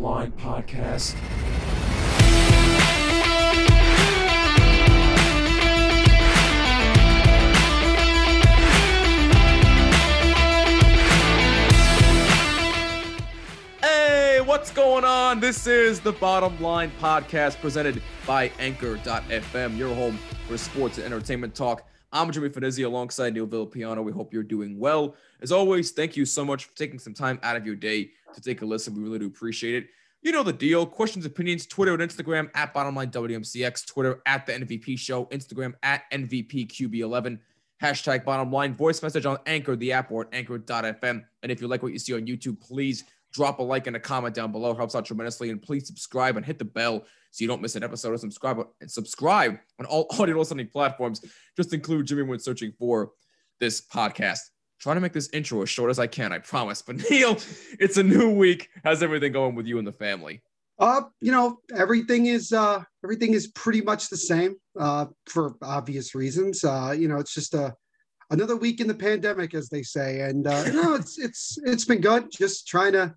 Line Podcast. Hey, what's going on? This is the Bottom Line Podcast presented by Anchor.fm, your home for sports and entertainment talk. I'm Jimmy Finizzi alongside Neil Villapiano. We hope you're doing well. As always, thank you so much for taking some time out of your day to take a listen. We really do appreciate it. You know the deal. Questions, opinions, Twitter and Instagram at Bottomline WMCX, Twitter at the NVP Show, Instagram at NVPQB11, hashtag Bottom Line, voice message on Anchor, the app, or Anchor.fm. And if you like what you see on YouTube, please drop a like and a comment down below. It helps out tremendously. And please subscribe and hit the bell so you don't miss an episode. And subscribe and subscribe on all audio listening platforms. Just include Jimmy when searching for this podcast. Trying to make this intro as short as I can, I promise. But Neil, it's a new week. How's everything going with you and the family? Uh, you know, everything is uh everything is pretty much the same uh for obvious reasons. Uh, you know, it's just a another week in the pandemic, as they say. And uh know, it's it's it's been good. Just trying to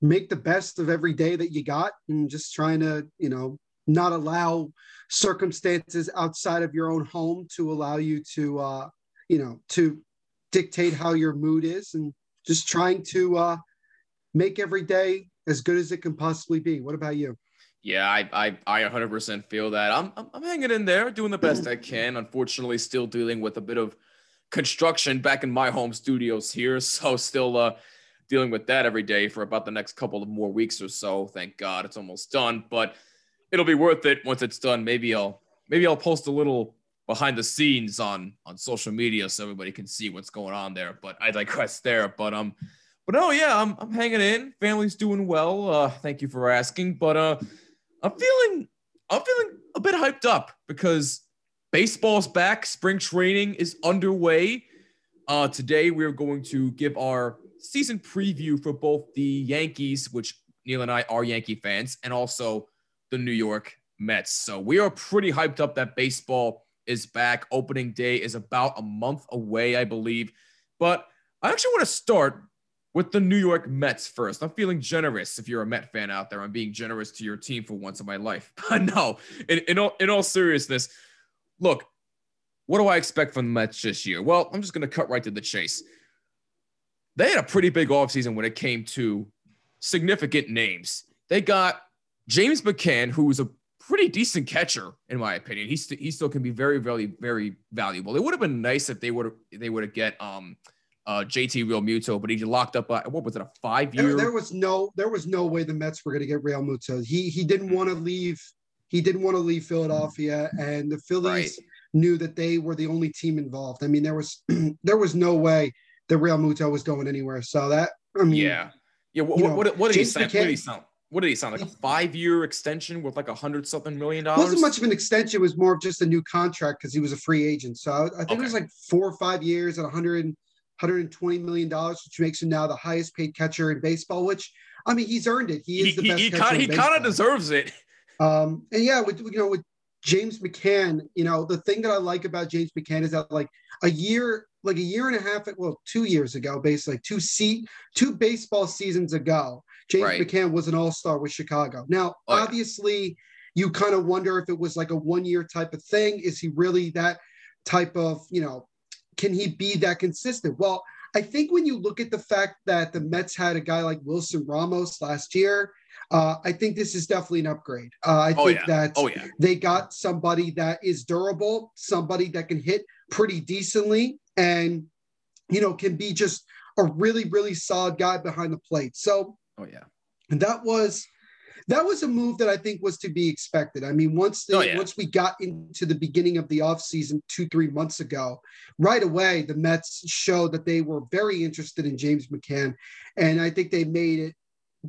make the best of every day that you got and just trying to, you know, not allow circumstances outside of your own home to allow you to uh, you know, to dictate how your mood is and just trying to uh make every day as good as it can possibly be. What about you? Yeah, I I, I 100% feel that. I'm, I'm I'm hanging in there, doing the best I can. Unfortunately, still dealing with a bit of construction back in my home studios here, so still uh dealing with that every day for about the next couple of more weeks or so. Thank God it's almost done, but it'll be worth it once it's done. Maybe I'll maybe I'll post a little behind the scenes on on social media so everybody can see what's going on there. But I digress there. But um, but no, yeah, I'm I'm hanging in. Family's doing well. Uh, thank you for asking. But uh, I'm feeling I'm feeling a bit hyped up because baseball's back. Spring training is underway. Uh, today we're going to give our season preview for both the Yankees, which Neil and I are Yankee fans, and also the New York Mets. So we are pretty hyped up that baseball is back. Opening day is about a month away, I believe. But I actually want to start with the New York Mets first. I'm feeling generous if you're a Met fan out there. I'm being generous to your team for once in my life. But no, in, in, all, in all seriousness, look, what do I expect from the Mets this year? Well, I'm just going to cut right to the chase they had a pretty big offseason when it came to significant names. They got James McCann, who's a pretty decent catcher, in my opinion. He, st- he still can be very, very, very valuable. It would have been nice if they would have they would have get um uh JT Realmuto, but he locked up. Uh, what was it? A five year. There, there, was no there was no way the Mets were going to get Realmuto. He he didn't want to leave. He didn't want to leave Philadelphia, and the Phillies right. knew that they were the only team involved. I mean, there was there was no way that Realmuto was going anywhere. So that I mean, yeah, yeah. What, what, what, what, did he sign? What did he? What did he sound like? A five-year extension with like a hundred something million dollars? wasn't much of an extension. It was more of just a new contract because he was a free agent. So I think okay. it was like four or five years at 100, 120 million dollars, which makes him now the highest paid catcher in baseball. Which I mean, he's earned it. He is he, the best. He, catcher he kind of deserves it. Um, and yeah, with you know with James McCann, you know the thing that I like about James McCann is that like a year like a year and a half, well, two years ago, basically two seat, two baseball seasons ago, James right. McCann was an all-star with Chicago. Now, oh, obviously, yeah. you kind of wonder if it was like a one-year type of thing. Is he really that type of, you know, can he be that consistent? Well, I think when you look at the fact that the Mets had a guy like Wilson Ramos last year, uh, I think this is definitely an upgrade. Uh, I oh, think yeah. that oh, yeah. they got somebody that is durable, somebody that can hit pretty decently, and you know can be just a really really solid guy behind the plate. So oh yeah, and that was that was a move that I think was to be expected. I mean, once the, oh, yeah. once we got into the beginning of the offseason two, three months ago, right away the Mets showed that they were very interested in James McCann. And I think they made it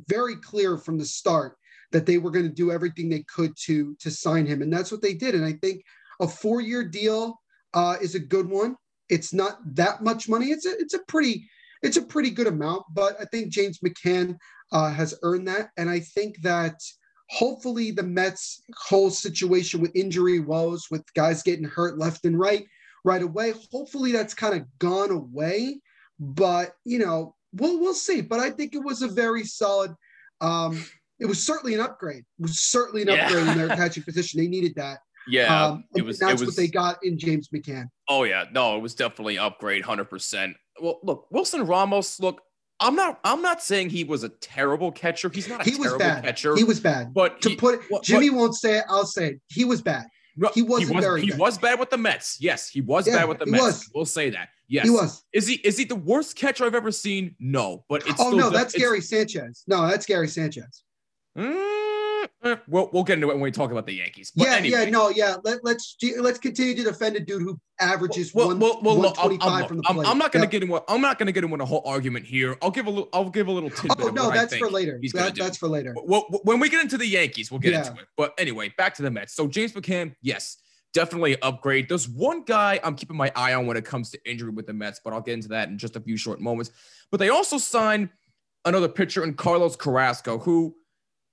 very clear from the start that they were going to do everything they could to to sign him. And that's what they did. And I think a four-year deal uh, is a good one. It's not that much money. It's a it's a pretty it's a pretty good amount, but I think James McCann uh, has earned that, and I think that hopefully the Mets' whole situation with injury woes, with guys getting hurt left and right right away, hopefully that's kind of gone away. But you know, we'll we'll see. But I think it was a very solid um, it was certainly an upgrade. It was certainly an Yeah. upgrade in their catching position. They needed that. Yeah, um, it was. that's it was. what they got in James McCann. Oh yeah, no, it was definitely upgrade, hundred percent. Well, look, Wilson Ramos. Look, I'm not. I'm not saying he was a terrible catcher. He's not a He was terrible bad. catcher. He was bad. but To he, put it, what- Jimmy won't say it. I'll say it. He was bad. he wasn't was, very He good. was bad with the Mets. Yes, he was Yeah, bad with the he Mets. was. We'll say that. Yes, He was. Is he? Is he the worst catcher I've ever seen? No, but it's. Oh no, def- that's Gary Sanchez. No, that's Gary Sanchez. Mm, Eh, we'll we'll get into it when we talk about the Yankees. But yeah, anyway, yeah, no, yeah. Let, let's let's continue to defend a dude who averages Well, one, well, well, look, I'm, 125 I'm- from the plate. I'm not going to Yep. get into. I'm not going to get into a whole argument here. I'll give a little. I'll give a little oh, tidbit. Oh no, that's for later. He's That, that's for later. Well, when we get into the Yankees, we'll get Yeah. into it. But anyway, back to the Mets. So James McCann, yes, definitely upgrade. There's one guy I'm keeping my eye on when it comes to injury with the Mets, but I'll get into that in just a few short moments. But they also signed another pitcher in Carlos Carrasco, who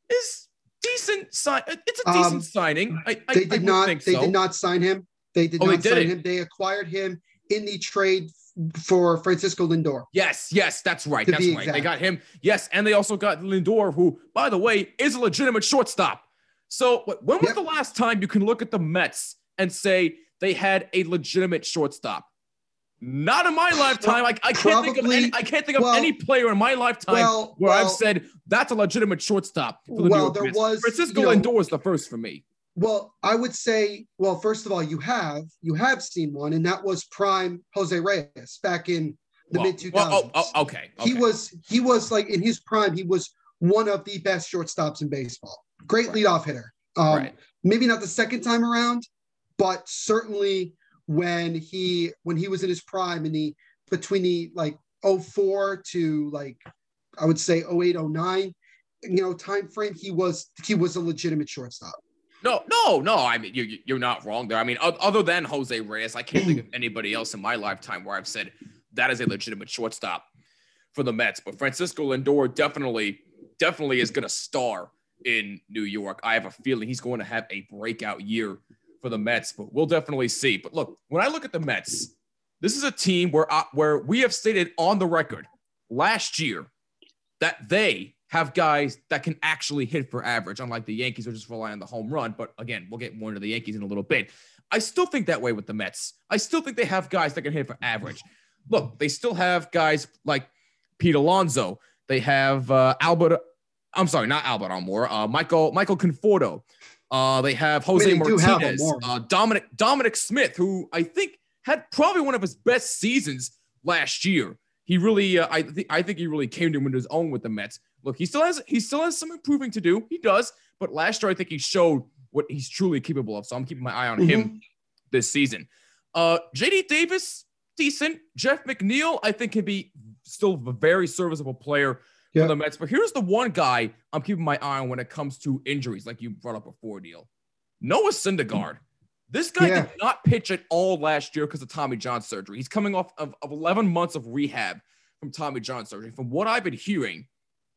is decent. Sign. It's a decent Um, signing. I, I, They I did would not. They so. did not sign him. They did Oh, they not sign didn't? him. They acquired him in the trade for Francisco Lindor. Yes, yes, that's right. That's right. They got him. Yes, and they also got Lindor, who, by the way, is a legitimate shortstop. So when was Yep. the last time you can look at the Mets and say they had a legitimate shortstop? Not in my lifetime. I, I can't think of any. I can't think of well- any player in my lifetime Well, where I've said that's a legitimate shortstop for the Well, New York there Mets. was, Francisco you know- Lindor is the first for me. Well, I would say, well, first of all, you have you have seen one, and that was prime Jose Reyes back in the mid 2000s. well, oh, oh, okay. He was he was like in his prime, he was one of the best shortstops in baseball. Great Right. leadoff hitter. Um, right. Maybe not the second time around, but certainly when he when he was in his prime in the between the like 04 to like I would say 08, 09, you know, time frame, he was he was a legitimate shortstop. No, no, no. I mean, you, you're not wrong there. I mean, other than Jose Reyes, I can't think of anybody else in my lifetime where I've said that is a legitimate shortstop for the Mets. But Francisco Lindor definitely, definitely is going to star in New York. I have a feeling he's going to have a breakout year for the Mets, but we'll definitely see. But look, when I look at the Mets, this is a team where I, where we have stated on the record last year that they have guys that can actually hit for average, unlike the Yankees, are just rely on the home run. But again, we'll get more into the Yankees in a little bit. I still think that way with the Mets. I still think they have guys that can hit for average. Look, they still have guys like Pete Alonso. They have uh, Albert. I'm sorry, not Albert Almora. Uh, Michael Michael Conforto. Uh, they have Jose they do have Martinez. Almora. Uh, Dominic Dominic Smith, who I think had probably one of his best seasons last year. He really, uh, I think, I think he really came to him his own with the Mets. Look, he still has, he still has some improving to do. He does, but last year I think he showed what he's truly capable of. So I'm keeping my eye on Mm-hmm. him this season. Uh, JD Davis, decent. Jeff McNeil, I think can be still a very serviceable player Yeah. for the Mets. But here's the one guy I'm keeping my eye on when it comes to injuries, like you brought up before, Neil. Noah Syndergaard. This guy Yeah. did not pitch at all last year because of Tommy John surgery. He's coming off of, of 11 months of rehab from Tommy John surgery. From what I've been hearing,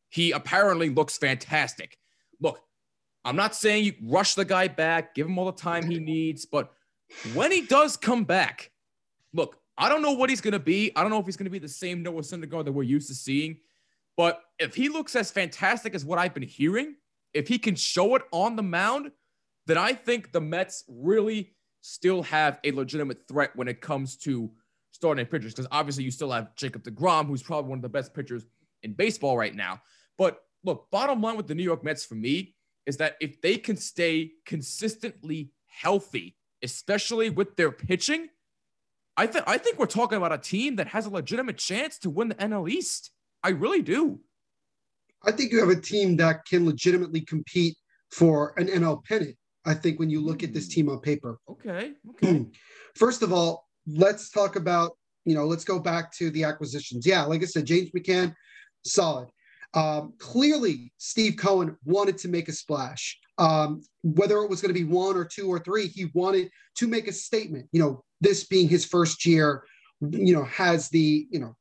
he apparently looks fantastic. Look, I'm not saying you rush the guy back, give him all the time he needs, but when he does come back, look, I don't know what he's going to be. I don't know if he's going to be the same Noah Syndergaard that we're used to seeing, but if he looks as fantastic as what I've been hearing, if he can show it on the mound, then I think the Mets really still have a legitimate threat when it comes to starting pitchers. Because obviously, you still have Jacob DeGrom, who's probably one of the best pitchers in baseball right now. But look, bottom line with the New York Mets for me is that if they can stay consistently healthy, especially with their pitching, I think I think we're talking about a team that has a legitimate chance to win the NL East. I really do. I think you have a team that can legitimately compete for an NL pennant. I think when you look at this team on paper. Okay. Okay. First of all, let's talk about, you know, let's go back to the acquisitions. Yeah, like I said, James McCann, solid. Um, clearly, Steve Cohen wanted to make a splash. Um, whether it was going to be one or two or three, he wanted to make a statement. You know, this being his first year, you know, has the, you know,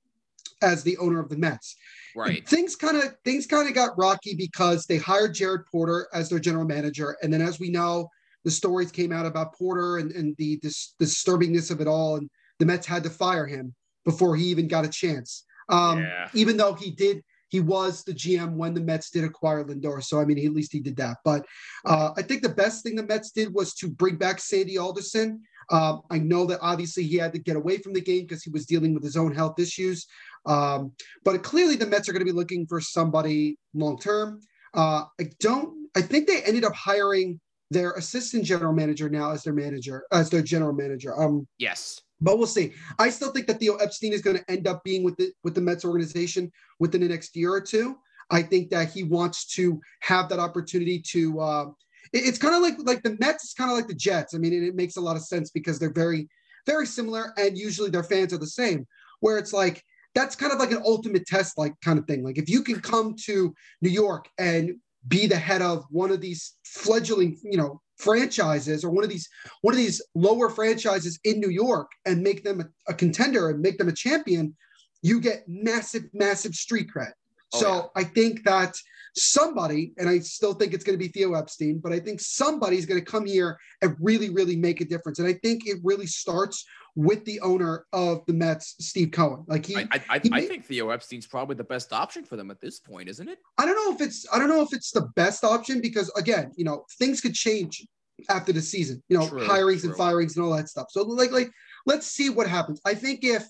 as the owner of the Mets. Right. Things kind of things kind of got rocky because they hired Jared Porter as their general manager, and then as we know, the stories came out about Porter and, and the dis- disturbingness of it all, and the Mets had to fire him before he even got a chance. Um, Yeah. Even though he did he was the GM when the Mets did acquire Lindor. So I mean, at least he did that. But uh, I think the best thing the Mets did was to bring back Sandy Alderson. Um, I know that obviously he had to get away from the game because he was dealing with his own health issues. Um, but clearly, the Mets are going to be looking for somebody long term. Uh, I don't. I think they ended up hiring their assistant general manager now as their manager, as their general manager. Um, yes. But we'll see. I still think that Theo Epstein is going to end up being with the with the Mets organization within the next year or two. I think that he wants to have that opportunity to. Uh, it, it's kind of like like the Mets. It's kind of like the Jets. I mean, it, it makes a lot of sense because they're very very similar, and usually their fans are the same. Where it's like that's kind of like an ultimate test, like kind of thing. Like if you can come to New York and be the head of one of these fledgling, you know, franchises or one of these one of these lower franchises in New York and make them a, a contender and make them a champion, you get massive, massive street cred. Oh, so yeah. I think that somebody, and I still think it's going to be Theo Epstein, but I think somebody's going to come here and really, really make a difference. And I think it really starts with the owner of the Mets, Steve Cohen. Like he, I, I, he I think Theo Epstein's probably the best option for them at this point, isn't it? I don't know if it's, I don't know if it's the best option because again, you know, things could change after the season. You know, true, hirings true. and firings and all that stuff. So like, like, let's see what happens. I think if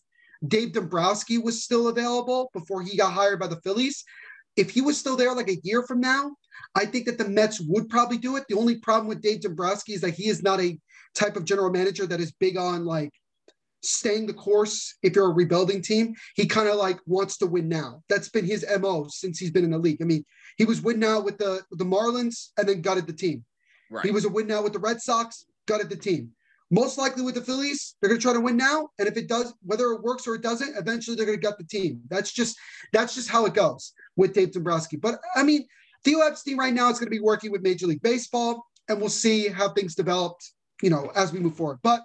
Dave Dombrowski was still available before he got hired by the Phillies, if he was still there like a year from now, I think that the Mets would probably do it. The only problem with Dave Dombrowski is that he is not a type of general manager that is big on like staying the course if you're a rebuilding team. He kind of like wants to win now. That's been his MO since he's been in the league. I mean, he was win now with the with the Marlins and then gutted the team. Right. He was a win now with the Red Sox, gutted the team. Most likely with the Phillies, they're going to try to win now, and if it does, whether it works or it doesn't, eventually they're going to gut the team. That's just that's just how it goes with Dave Dombrowski. But I mean, Theo Epstein right now is going to be working with Major League Baseball, and we'll see how things develop, you know, as we move forward. But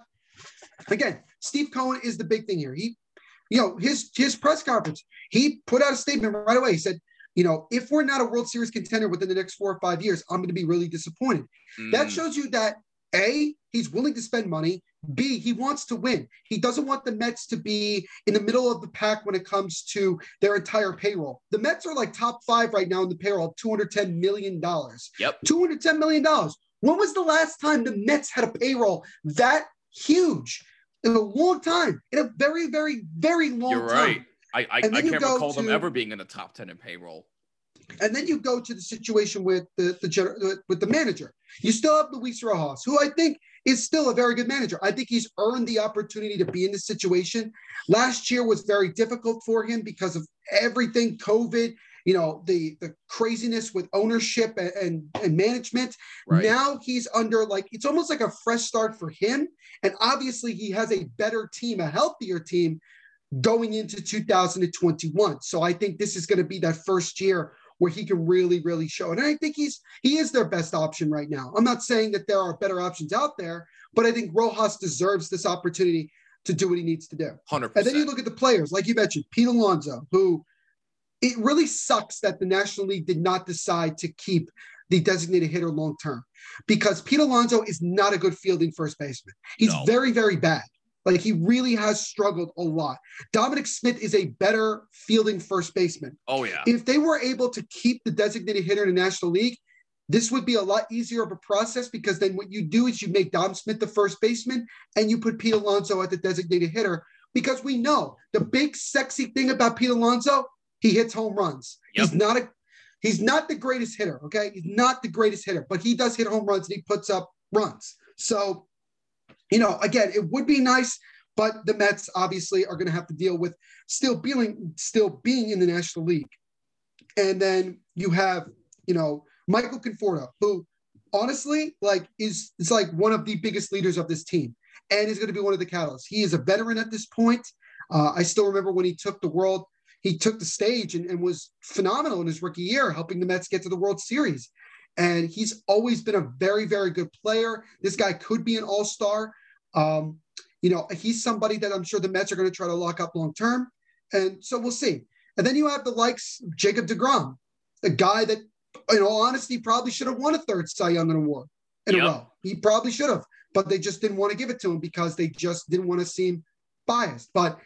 again, Steve Cohen is the big thing here. He, you know, his his press conference, he put out a statement right away. He said, you know, if we're not a World Series contender within the next four or five years, I'm going to be really disappointed. Mm. That shows you that A, he's willing to spend money. B, he wants to win. He doesn't want the Mets to be in the middle of the pack when it comes to their entire payroll. The Mets are like top five right now in the payroll, $210 million. Yep. $210 million. When was the last time the Mets had a payroll that huge? In a long time, in a very, very, very long You're time. right. I, I, I can't recall to, them ever being in the top 10 in payroll. And then you go to the situation with the, the with the manager. You still have Luis Rojas, who I think is still a very good manager. I think he's earned the opportunity to be in this situation. Last year was very difficult for him because of everything COVID, you know, the the craziness with ownership and and, and management. Right. Now he's under like it's almost like a fresh start for him. And obviously he has a better team, a healthier team going into 2021. So I think this is going to be that first year where he can really, really show it. And I think he's he is their best option right now. I'm not saying that there are better options out there, but I think Rojas deserves this opportunity to do what he needs to do. 100%. And then you look at the players, like you mentioned, Pete Alonso, who it really sucks that the National League did not decide to keep the designated hitter long term because Pete Alonso is not a good fielding first baseman. He's no. very, very bad. Like he really has struggled a lot. Dominic Smith is a better fielding first baseman. Oh, yeah. If they were able to keep the designated hitter in the National League, this would be a lot easier of a process because then what you do is you make Dom Smith the first baseman and you put Pete Alonso at the designated hitter because we know the big sexy thing about Pete Alonso, he hits home runs. Yep. He's not a he's not the greatest hitter, okay? He's not the greatest hitter, but he does hit home runs and he puts up runs. So you know, again, it would be nice, but the Mets obviously are going to have to deal with still being still being in the National League. And then you have, you know, Michael Conforto, who honestly, like, is is like one of the biggest leaders of this team, and is going to be one of the catalysts. He is a veteran at this point. Uh, I still remember when he took the world, he took the stage and, and was phenomenal in his rookie year, helping the Mets get to the World Series. And he's always been a very, very good player. This guy could be an all star. Um, you know, he's somebody that I'm sure the Mets are going to try to lock up long term. And so we'll see. And then you have the likes Jacob DeGrom, a guy that, in all honesty, probably should have won a third Cy Young award in yep. a row. He probably should have, but they just didn't want to give it to him because they just didn't want to seem biased. But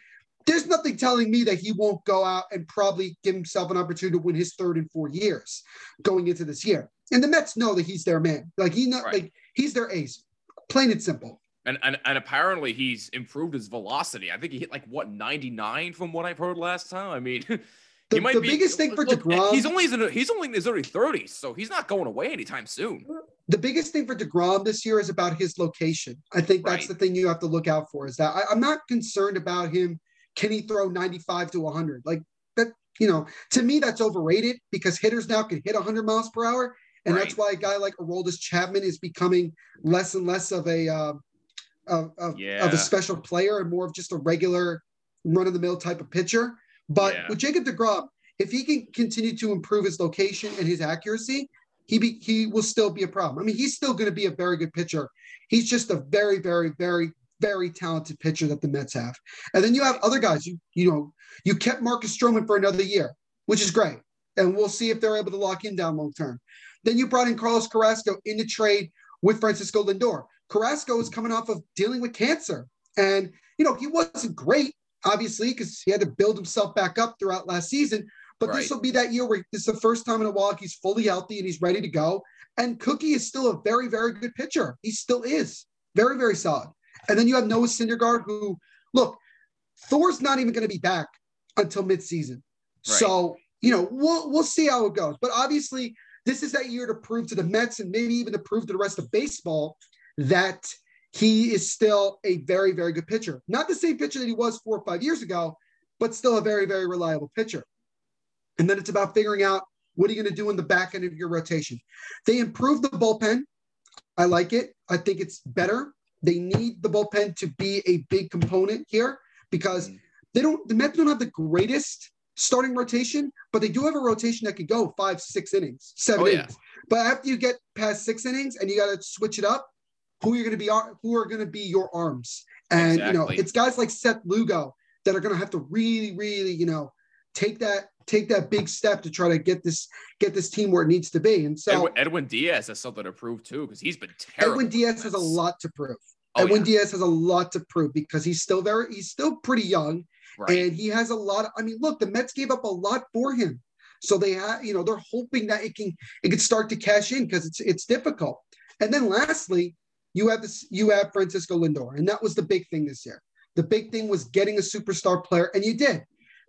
there's nothing telling me that he won't go out and probably give himself an opportunity to win his third and four years going into this year. And the Mets know that he's their man. Like he know, right. like he's their ace. Plain and simple. And, and and apparently he's improved his velocity. I think he hit like what 99 from what I've heard last time. I mean, the, the be, biggest thing for look, Degrom. He's only he's only in his early 30s, so he's not going away anytime soon. The biggest thing for Degrom this year is about his location. I think that's right. the thing you have to look out for. Is that I, I'm not concerned about him. Can he throw 95 to 100? Like that, you know, to me that's overrated because hitters now can hit 100 miles per hour, and right. that's why a guy like Aroldis Chapman is becoming less and less of a uh, of, of, yeah. of a special player and more of just a regular run of the mill type of pitcher. But yeah. with Jacob DeGrom, if he can continue to improve his location and his accuracy, he be, he will still be a problem. I mean, he's still going to be a very good pitcher. He's just a very, very, very, very talented pitcher that the Mets have. And then you have other guys. You you know you kept Marcus Stroman for another year, which is great. And we'll see if they're able to lock him down long term. Then you brought in Carlos Carrasco in the trade with Francisco Lindor. Carrasco is coming off of dealing with cancer. And, you know, he wasn't great, obviously, because he had to build himself back up throughout last season. But right. this will be that year where this is the first time in a while he's fully healthy and he's ready to go. And Cookie is still a very, very good pitcher. He still is very, very solid. And then you have Noah Syndergaard, who, look, Thor's not even going to be back until midseason. Right. So, you know, we'll we'll see how it goes. But obviously, this is that year to prove to the Mets and maybe even to prove to the rest of baseball that he is still a very, very good pitcher. Not the same pitcher that he was four or five years ago, but still a very, very reliable pitcher. And then it's about figuring out what are you going to do in the back end of your rotation. They improved the bullpen. I like it. I think it's better. They need the bullpen to be a big component here because mm. they don't. The Mets don't have the greatest starting rotation, but they do have a rotation that could go five, six innings, seven oh, innings. Yeah. But after you get past six innings and you got to switch it up, who you're going to be who are going to be your arms and exactly. you know it's guys like Seth Lugo that are going to have to really really you know take that take that big step to try to get this get this team where it needs to be and so Edwin, Edwin Diaz has something to prove too because he's been terrible Edwin Diaz has a lot to prove oh, Edwin yeah. Diaz has a lot to prove because he's still very he's still pretty young right. and he has a lot of, I mean look the Mets gave up a lot for him so they have you know they're hoping that it can it can start to cash in because it's it's difficult and then lastly you have this, you have Francisco Lindor, and that was the big thing this year. The big thing was getting a superstar player, and you did.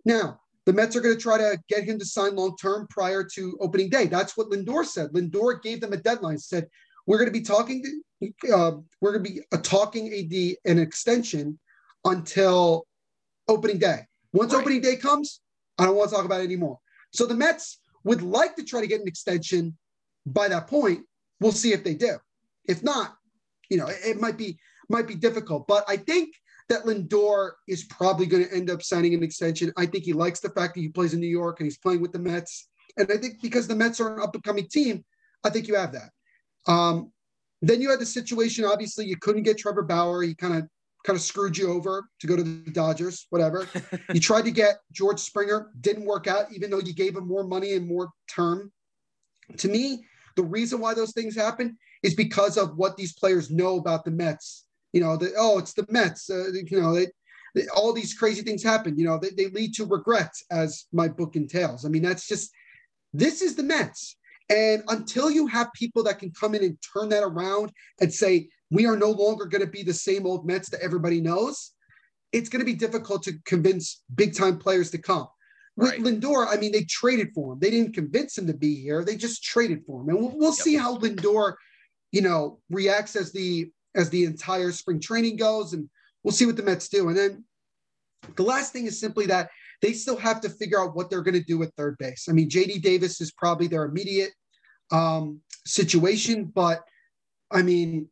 Now the Mets are going to try to get him to sign long term prior to opening day. That's what Lindor said. Lindor gave them a deadline. Said we're going to be talking. To, uh, we're going to be a talking AD an extension until opening day. Once right. opening day comes, I don't want to talk about it anymore. So the Mets would like to try to get an extension by that point. We'll see if they do. If not, you know, it, it might be might be difficult. But I think that Lindor is probably going to end up signing an extension. I think he likes the fact that he plays in New York and he's playing with the Mets. And I think because the Mets are an up and coming team, I think you have that. Um, then you had the situation. Obviously, you couldn't get Trevor Bauer. He kind of kind of screwed you over to go to the Dodgers. Whatever. you tried to get George Springer, didn't work out, even though you gave him more money and more term. To me, the reason why those things happen is because of what these players know about the Mets. You know, the, oh, it's the Mets. Uh, you know, they, they, all these crazy things happen. You know, they, they lead to regrets, as my book entails. I mean, that's just this is the Mets. And until you have people that can come in and turn that around and say, we are no longer going to be the same old Mets that everybody knows, it's going to be difficult to convince big time players to come. With right. Lindor, I mean, they traded for him. They didn't convince him to be here. They just traded for him. And we'll, we'll yep. see how Lindor you know, reacts as the as the entire spring training goes, and we'll see what the Mets do. And then the last thing is simply that they still have to figure out what they're going to do at third base. I mean, JD Davis is probably their immediate um, situation, but I mean,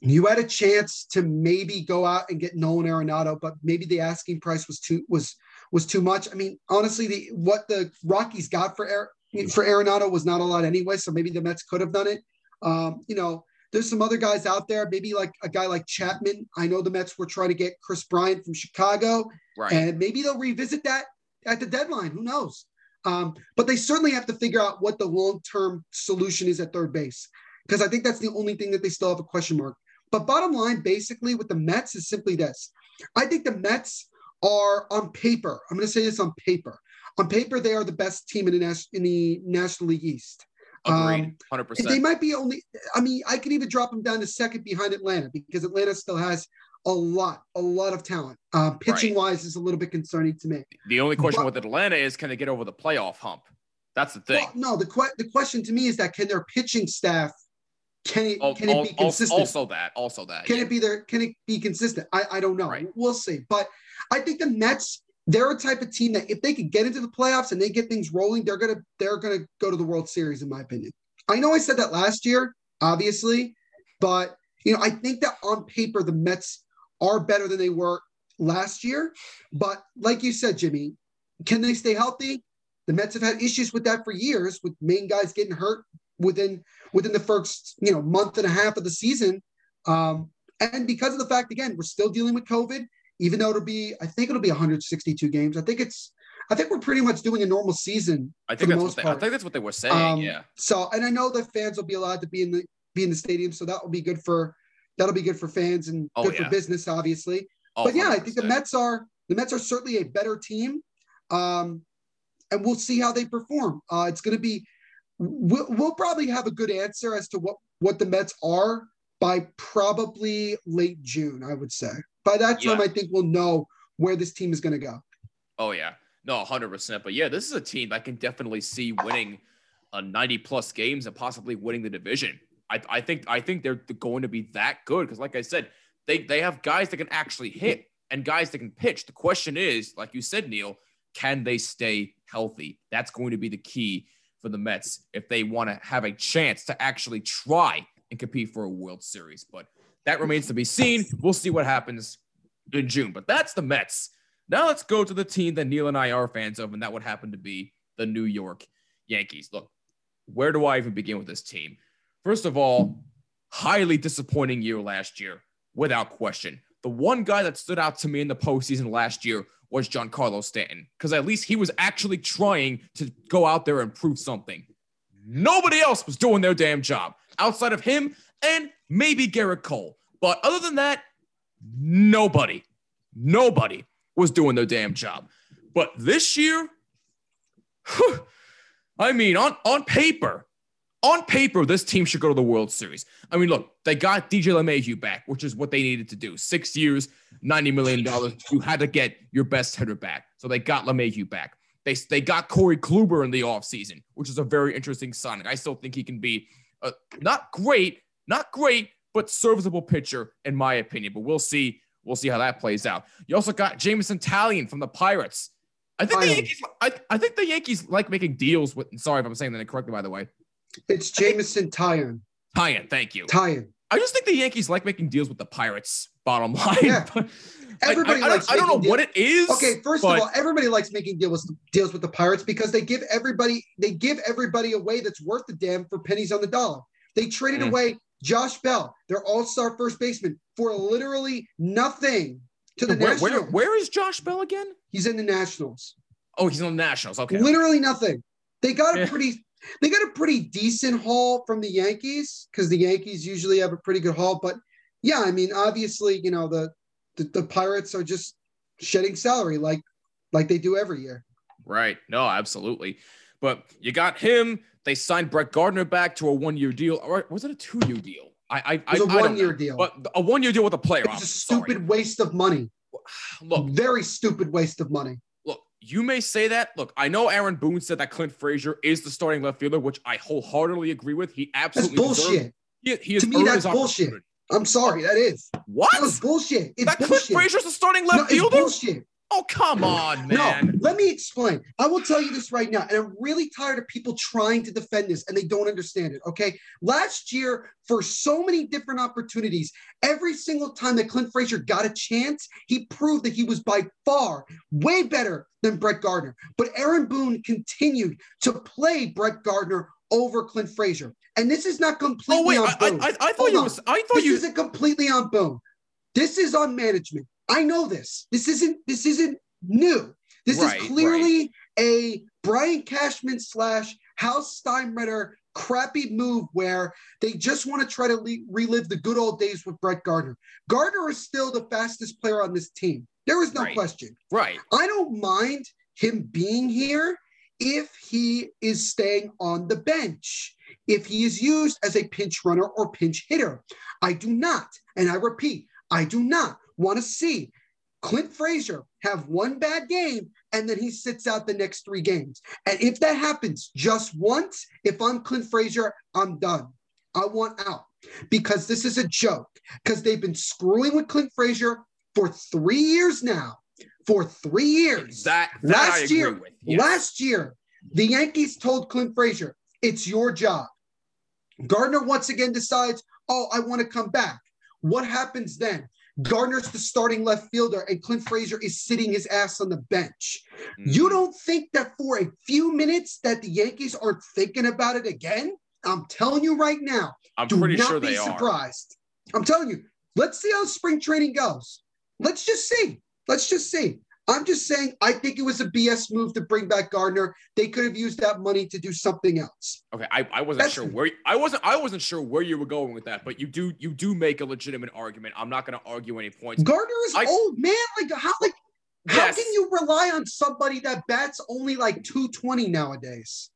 you had a chance to maybe go out and get Nolan Arenado, but maybe the asking price was too was was too much. I mean, honestly, the what the Rockies got for for Arenado was not a lot anyway, so maybe the Mets could have done it. Um, you know, there's some other guys out there, maybe like a guy like Chapman. I know the Mets were trying to get Kris Bryant from Chicago, right. and maybe they'll revisit that at the deadline. Who knows? Um, but they certainly have to figure out what the long-term solution is at third base, because I think that's the only thing that they still have a question mark. But bottom line, basically, with the Mets is simply this: I think the Mets are on paper. I'm going to say this on paper. On paper, they are the best team in the, Nas- in the National League East. Agreed, hundred And percent. they might be only. I mean, I could even drop them down to second behind Atlanta because Atlanta still has a lot, a lot of talent. Uh, pitching wise is a little bit concerning to me. The only question But- with Atlanta is can they get over the playoff hump? That's the thing. Well, no, the que- the question to me is that can their pitching staff can it can it be consistent? Also that, also that. Can yeah. it be there? Can it be consistent? I, I don't know. Right. We'll see. But I think the Mets, they're a type of team that if they could get into the playoffs and they get things rolling, they're gonna they're gonna go to the World Series, in my opinion. I know I said that last year, obviously, but you know, I think that on paper the Mets are better than they were last year. But like you said, Jimmy, can they stay healthy? The Mets have had issues with that for years, with main guys getting hurt within within the first you know month and a half of the season. Um, and because of the fact, again, we're still dealing with COVID, even though it'll be, I think it'll be 162 games. I think it's, I think we're pretty much doing a normal season. I think that's most what they, I think that's what they were saying. Um, yeah. So, and I know the fans will be allowed to be in the be in the stadium, so that will be good for that'll be good for fans and Oh, good yeah. for business, obviously. Oh, but yeah, I think the Mets are the Mets are certainly a better team, um, and we'll see how they perform. Uh, it's going to be we'll, we'll probably have a good answer as to what what the Mets are by probably late June. I would say by that time, Yeah. I think we'll know where this team is going to go. Oh yeah, no, hundred percent. But yeah, this is a team I can definitely see winning a ninety plus games and possibly winning the division. I, I think I think they're going to be that good because, like I said, they they have guys that can actually hit and guys that can pitch. The question is, like you said, Neil, can they stay healthy? That's going to be the key for the Mets if they want to have a chance to actually try and compete for a World Series. But that remains to be seen. We'll see what happens in June. But that's the Mets. Now let's go to the team that Neil and I are fans of, and that would happen to be the New York Yankees. Look, where do I even begin with this team? First of all, highly disappointing year last year, without question. The one guy that stood out to me in the postseason last year was Giancarlo Stanton, because at least he was actually trying to go out there and prove something. Nobody else was doing their damn job outside of him and maybe Gerrit Cole. But other than that, nobody, nobody was doing their damn job. But this year, whew, I mean, on, on paper, on paper, this team should go to the World Series. I mean, look, they got DJ LeMahieu back, which is what they needed to do. Six years, $90 million. You had to get your best hitter back. So they got LeMahieu back. They, they got Corey Kluber in the offseason, which is a very interesting signing. I still think he can be a, not great, not great, but serviceable pitcher, in my opinion. But we'll see. We'll see how that plays out. You also got Jameson Talion from the Pirates. I think the Yankees. I, I think the Yankees like making deals with. Sorry if I'm saying that incorrectly, by the way. It's Jameson Taillon. Taillon, thank you. Taillon. I just think the Yankees like making deals with the Pirates. Bottom line. Yeah. Everybody I, I, likes don't, I don't know making what it is. Okay, first but- of all, everybody likes making deals deals with the Pirates because they give everybody they give everybody away that's worth the damn for pennies on the dollar. They traded Mm. away Josh Bell, their all-star first baseman, for literally nothing to the where, Nationals. where, where is Josh Bell again? He's in the Nationals. Oh, he's on the Nationals. Okay. Literally nothing. They got a pretty they got a pretty decent haul from the Yankees because the Yankees usually have a pretty good haul. But yeah, I mean, obviously, you know, the the, the Pirates are just shedding salary like like they do every year. Right. No, absolutely. But you got him. They signed Brett Gardner back to a one-year deal, or was it a two-year deal? I, I, It was I, a one-year deal. But a one-year deal with a player. It I'm was a sorry. stupid waste of money. Look, Very stupid waste of money. look. You may say that. Look, I know Aaron Boone said that Clint Frazier is the starting left fielder, which I wholeheartedly agree with. He absolutely deserves- bullshit. He, he To me, that's bullshit. I'm sorry, that is. What? That was bullshit. It's that Clint bullshit. Frazier's the starting No, fielder? it's bullshit. Oh, come on, man. No, let me explain. I will tell you this right now, and I'm really tired of people trying to defend this and they don't understand it. Okay. Last year, for so many different opportunities, every single time that Clint Frazier got a chance, he proved that he was by far way better than Brett Gardner. But Aaron Boone continued to play Brett Gardner over Clint Frazier. And this is not completely Oh wait, on I, I, Boone. I, I thought Hold you was. I thought this you. isn't completely on Boone. This is on management. I know this. This isn't this isn't new. This Right, is clearly a Brian Cashman slash Hal Steinbrenner crappy move where they just want to try to le- relive the good old days with Brett Gardner. Gardner is still the fastest player on this team. There is no Right. question. Right. I don't mind him being here if he is staying on the bench, if he is used as a pinch runner or pinch hitter. I do not, and I repeat, I do not want to see Clint Frazier have one bad game and then he sits out the next three games. And if that happens just once, if I'm Clint Frazier, I'm done. I want out because this is a joke because they've been screwing with Clint Frazier for three years now. For three years. That, that Last year-. Yes. Last year, the Yankees told Clint Frazier, it's your job. Gardner once again decides, oh, I want to come back. What happens then? Gardner's the starting left fielder, and Clint Frazier is sitting his ass on the bench. Mm. You don't think that for a few minutes that the Yankees aren't thinking about it again? I'm telling you right now, I'm do pretty not sure be they are. surprised. I'm telling you, let's see how spring training goes. Let's just see. Let's just see. I'm just saying, I think it was a BS move to bring back Gardner. They could have used that money to do something else. Okay, I, I wasn't That's- sure where I wasn't I wasn't sure where you were going with that, but you do you do make a legitimate argument. I'm not going to argue any points. Gardner is I- old, man. Like how like how Yes. can you rely on somebody that bats only like 220 nowadays?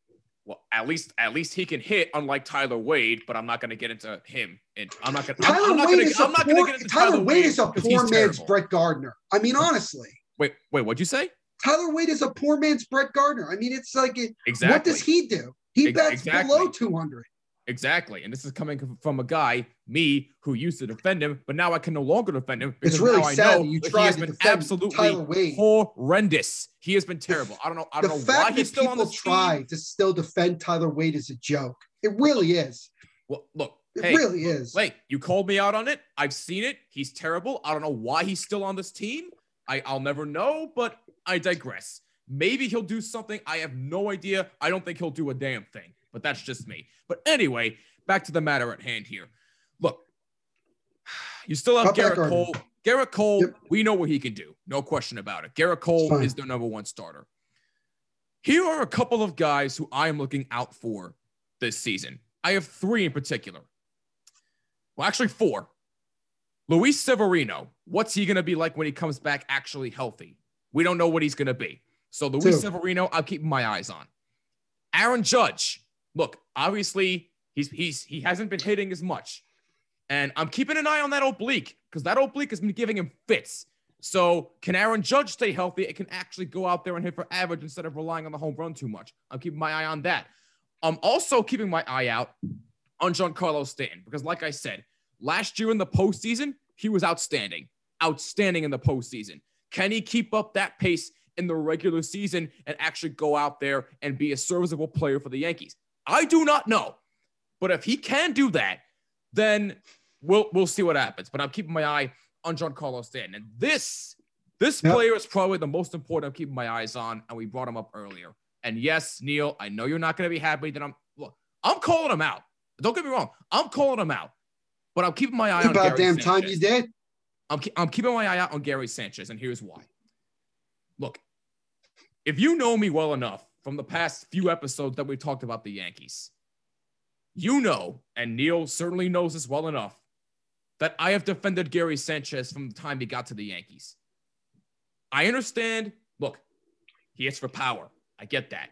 Well, at least at least he can hit, unlike Tyler Wade. But I'm not going to get into him. And I'm not going. to Tyler I'm not Wade going is to. a I'm not poor, going to get into Tyler, Tyler, Wade is a poor man's terrible. Brett Gardner. I mean, honestly, Wait, wait. What'd you say? Tyler Wade is a poor man's Brett Gardner. I mean, it's like it, Exactly. what does he do? He bats exactly. below 200. Exactly. And this is coming from a guy, me, who used to defend him, but now I can no longer defend him. It's really now I sad know that you tried he has been absolutely Tyler Wade. horrendous. He has been terrible. I don't know. I don't know fact why he's still on people try team. to still defend Tyler Wade is a joke. It really is. Well, look, It hey, really is. Wait, you called me out on it. I've seen it. He's terrible. I don't know why he's still on this team. I, I'll never know, but I digress. Maybe he'll do something. I have no idea. I don't think he'll do a damn thing, but that's just me. But anyway, back to the matter at hand here. Look, you still have Cut Gerrit. Cole. Gerrit Cole, Yep. we know what he can do. No question about it. Gerrit Cole is their number one starter. Here are a couple of guys who I am looking out for this season. I have three in particular. Well, actually, four. Luis Severino, what's he going to be like when he comes back actually healthy? We don't know what he's going to be. So, Luis Two. Severino, I'm keeping my eyes on. Aaron Judge, look, obviously, he's, he's, he hasn't been hitting as much. And I'm keeping an eye on that oblique because that oblique has been giving him fits. So, can Aaron Judge stay healthy? It can actually go out there and hit for average instead of relying on the home run too much. I'm keeping my eye on that. I'm also keeping my eye out on Giancarlo Stanton because, like I said, last year in the postseason, he was outstanding. Outstanding in the postseason. Can he keep up that pace in the regular season and actually go out there and be a serviceable player for the Yankees? I do not know. But if he can do that, then we'll we'll see what happens. But I'm keeping my eye on Giancarlo Stanton. And this this Yep. player is probably the most important I'm keeping my eyes on, and we brought him up earlier. And yes, Neil, I know you're not going to be happy that I'm look, I'm calling him out. Don't get me wrong, I'm calling him out. But I'm keeping my eye It's on about Gary damn time Sanchez. you did. I'm, I'm keeping my eye out on Gary Sanchez, and here's why. Look, if you know me well enough from the past few episodes that we've talked about the Yankees, you know, and Neil certainly knows this well enough, that I have defended Gary Sanchez from the time he got to the Yankees. I understand. Look, he hits for power. I get that.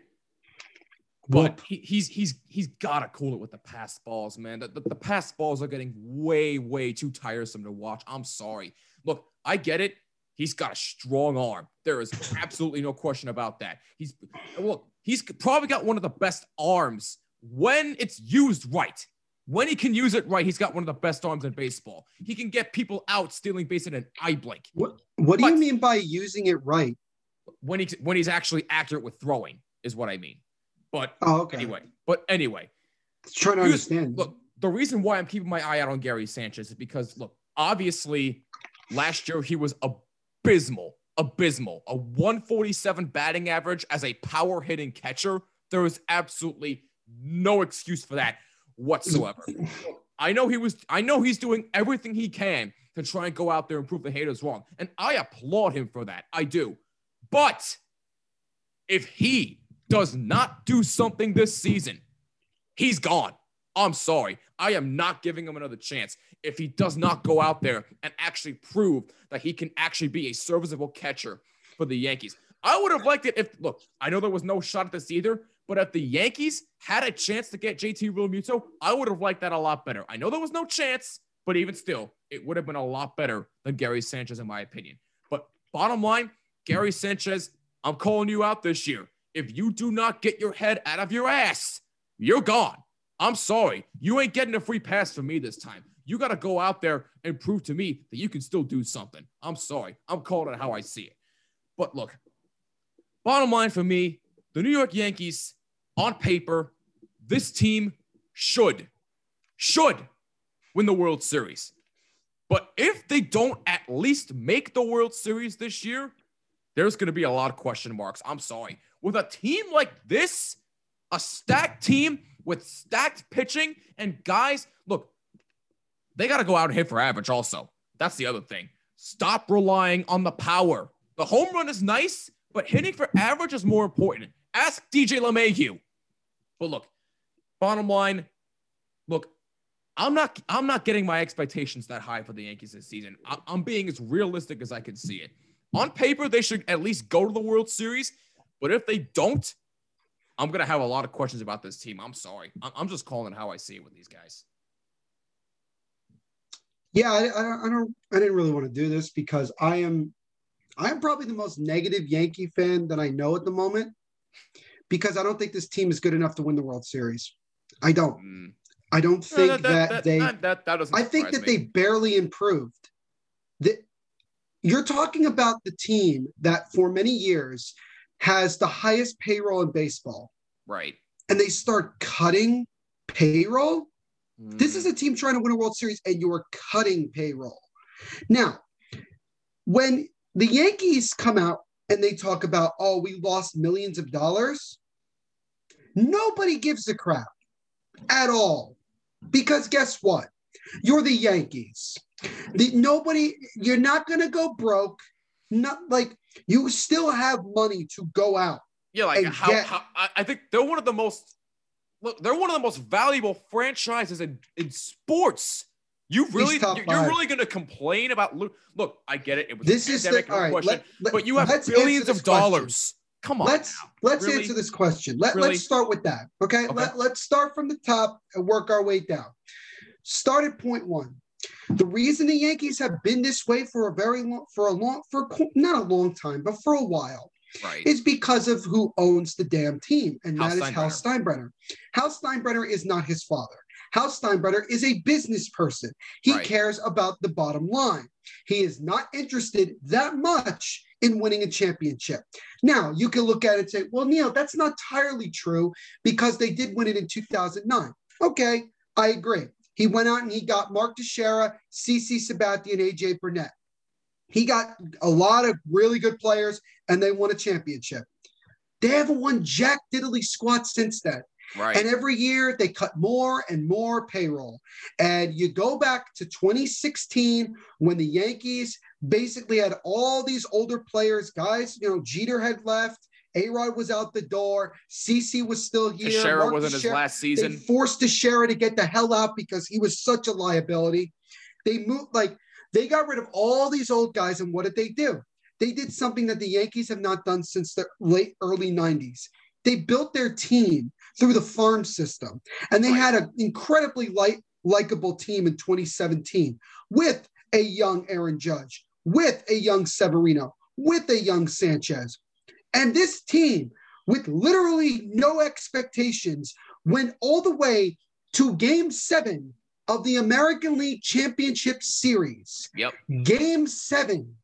But he, he's he's he's got to cool it with the pass balls, man. The, the, the pass balls are getting way way too tiresome to watch. I'm sorry. Look, I get it. He's got a strong arm. There is absolutely no question about that. He's look, he's probably got one of the best arms when it's used right. When he can use it right, he's got one of the best arms in baseball. He can get people out stealing base in an eye blink. What What do you mean by using it right? When he when he's actually accurate with throwing is what I mean. But Oh, okay. anyway, but anyway, Just trying to understand. Look, the reason why I'm keeping my eye out on Gary Sanchez is because, look, obviously last year he was abysmal, abysmal. A 147 batting average as a power hitting catcher. There is absolutely no excuse for that whatsoever. I know he was, I know he's doing everything he can to try and go out there and prove the haters wrong. And I applaud him for that. I do. But if he does not do something this season, he's gone. I'm sorry. I am not giving him another chance if he does not go out there and actually prove that he can actually be a serviceable catcher for the Yankees. I would have liked it if, look, I know there was no shot at this either, but if the Yankees had a chance to get JT Realmuto, I would have liked that a lot better. I know there was no chance, but even still, it would have been a lot better than Gary Sanchez, in my opinion. But bottom line, Gary Sanchez, I'm calling you out this year. If you do not get your head out of your ass, you're gone. I'm sorry. You ain't getting a free pass from me this time. You got to go out there and prove to me that you can still do something. I'm sorry. I'm calling it how I see it. But look, bottom line for me, the New York Yankees, on paper, this team should, should win the World Series. But if they don't at least make the World Series this year, there's going to be a lot of question marks. I'm sorry. With a team like this, a stacked team with stacked pitching and guys, look, they got to go out and hit for average also. That's the other thing. Stop relying on the power. The home run is nice, but hitting for average is more important. Ask DJ LeMahieu. But look, bottom line, look, I'm not I'm not getting my expectations that high for the Yankees this season. I'm being as realistic as I can see it. On paper, they should at least go to the World Series, but if they don't, I'm gonna have a lot of questions about this team. I'm sorry. I'm just calling how I see it with these guys. Yeah, I, I, I don't. I didn't really want to do this because I am, I am probably the most negative Yankee fan that I know at the moment, because I don't think this team is good enough to win the World Series. I don't. Mm. I don't think no, that, that, that, they. That, that, that doesn't. I think that me. they barely improved. That you're talking about the team that for many years has the highest payroll in baseball. Right. And they start cutting payroll. Mm. This is a team trying to win a World Series, and you are cutting payroll. Now, when the Yankees come out and they talk about, oh, we lost millions of dollars, nobody gives a crap at all. Because guess what? You're the Yankees. The, nobody, you're not going to go broke. Not like you still have money to go out. Yeah, like how, get, how I think they're one of the most look, they're one of the most valuable franchises in, in sports. You really, you're, you're really going to complain about look. Look, I get it. It was this is the, no right, question, let, let, but you have billions of dollars. Come on. Let's now. let's really? answer this question. Let, really? Let's start with that. Okay. okay. Let, let's start from the top and work our way down. Start at point one. The reason the Yankees have been this way for a very long, for a long, for not a long time, but for a while, right. is because of who owns the damn team, and Hal that is Hal Steinbrenner. Hal Steinbrenner is not his father. Hal Steinbrenner is a business person. He right. cares about the bottom line. He is not interested that much in winning a championship. Now, you can look at it and say, well, Neil, that's not entirely true because they did win it in 2009. Okay, I agree. He went out and he got Mark Teixeira, CC Sabathia, and AJ Burnett. He got a lot of really good players, and they won a championship. They haven't won jack diddly squat since then. Right. And every year they cut more and more payroll. And you go back to 2016 when the Yankees basically had all these older players, guys, you know, Jeter had left. A Rod was out the door. CC was still here. Teixeira wasn't Teixeira, his last season. They forced Teixeira to get the hell out because he was such a liability. They moved like they got rid of all these old guys, and what did they do? They did something that the Yankees have not done since the late early 90s. They built their team through the farm system, and they had an incredibly light, likable team in 2017 with a young Aaron Judge, with a young Severino, with a young Sanchez. And this team, with literally no expectations, went all the way to game seven of the American League Championship Series. Yep. Game seven.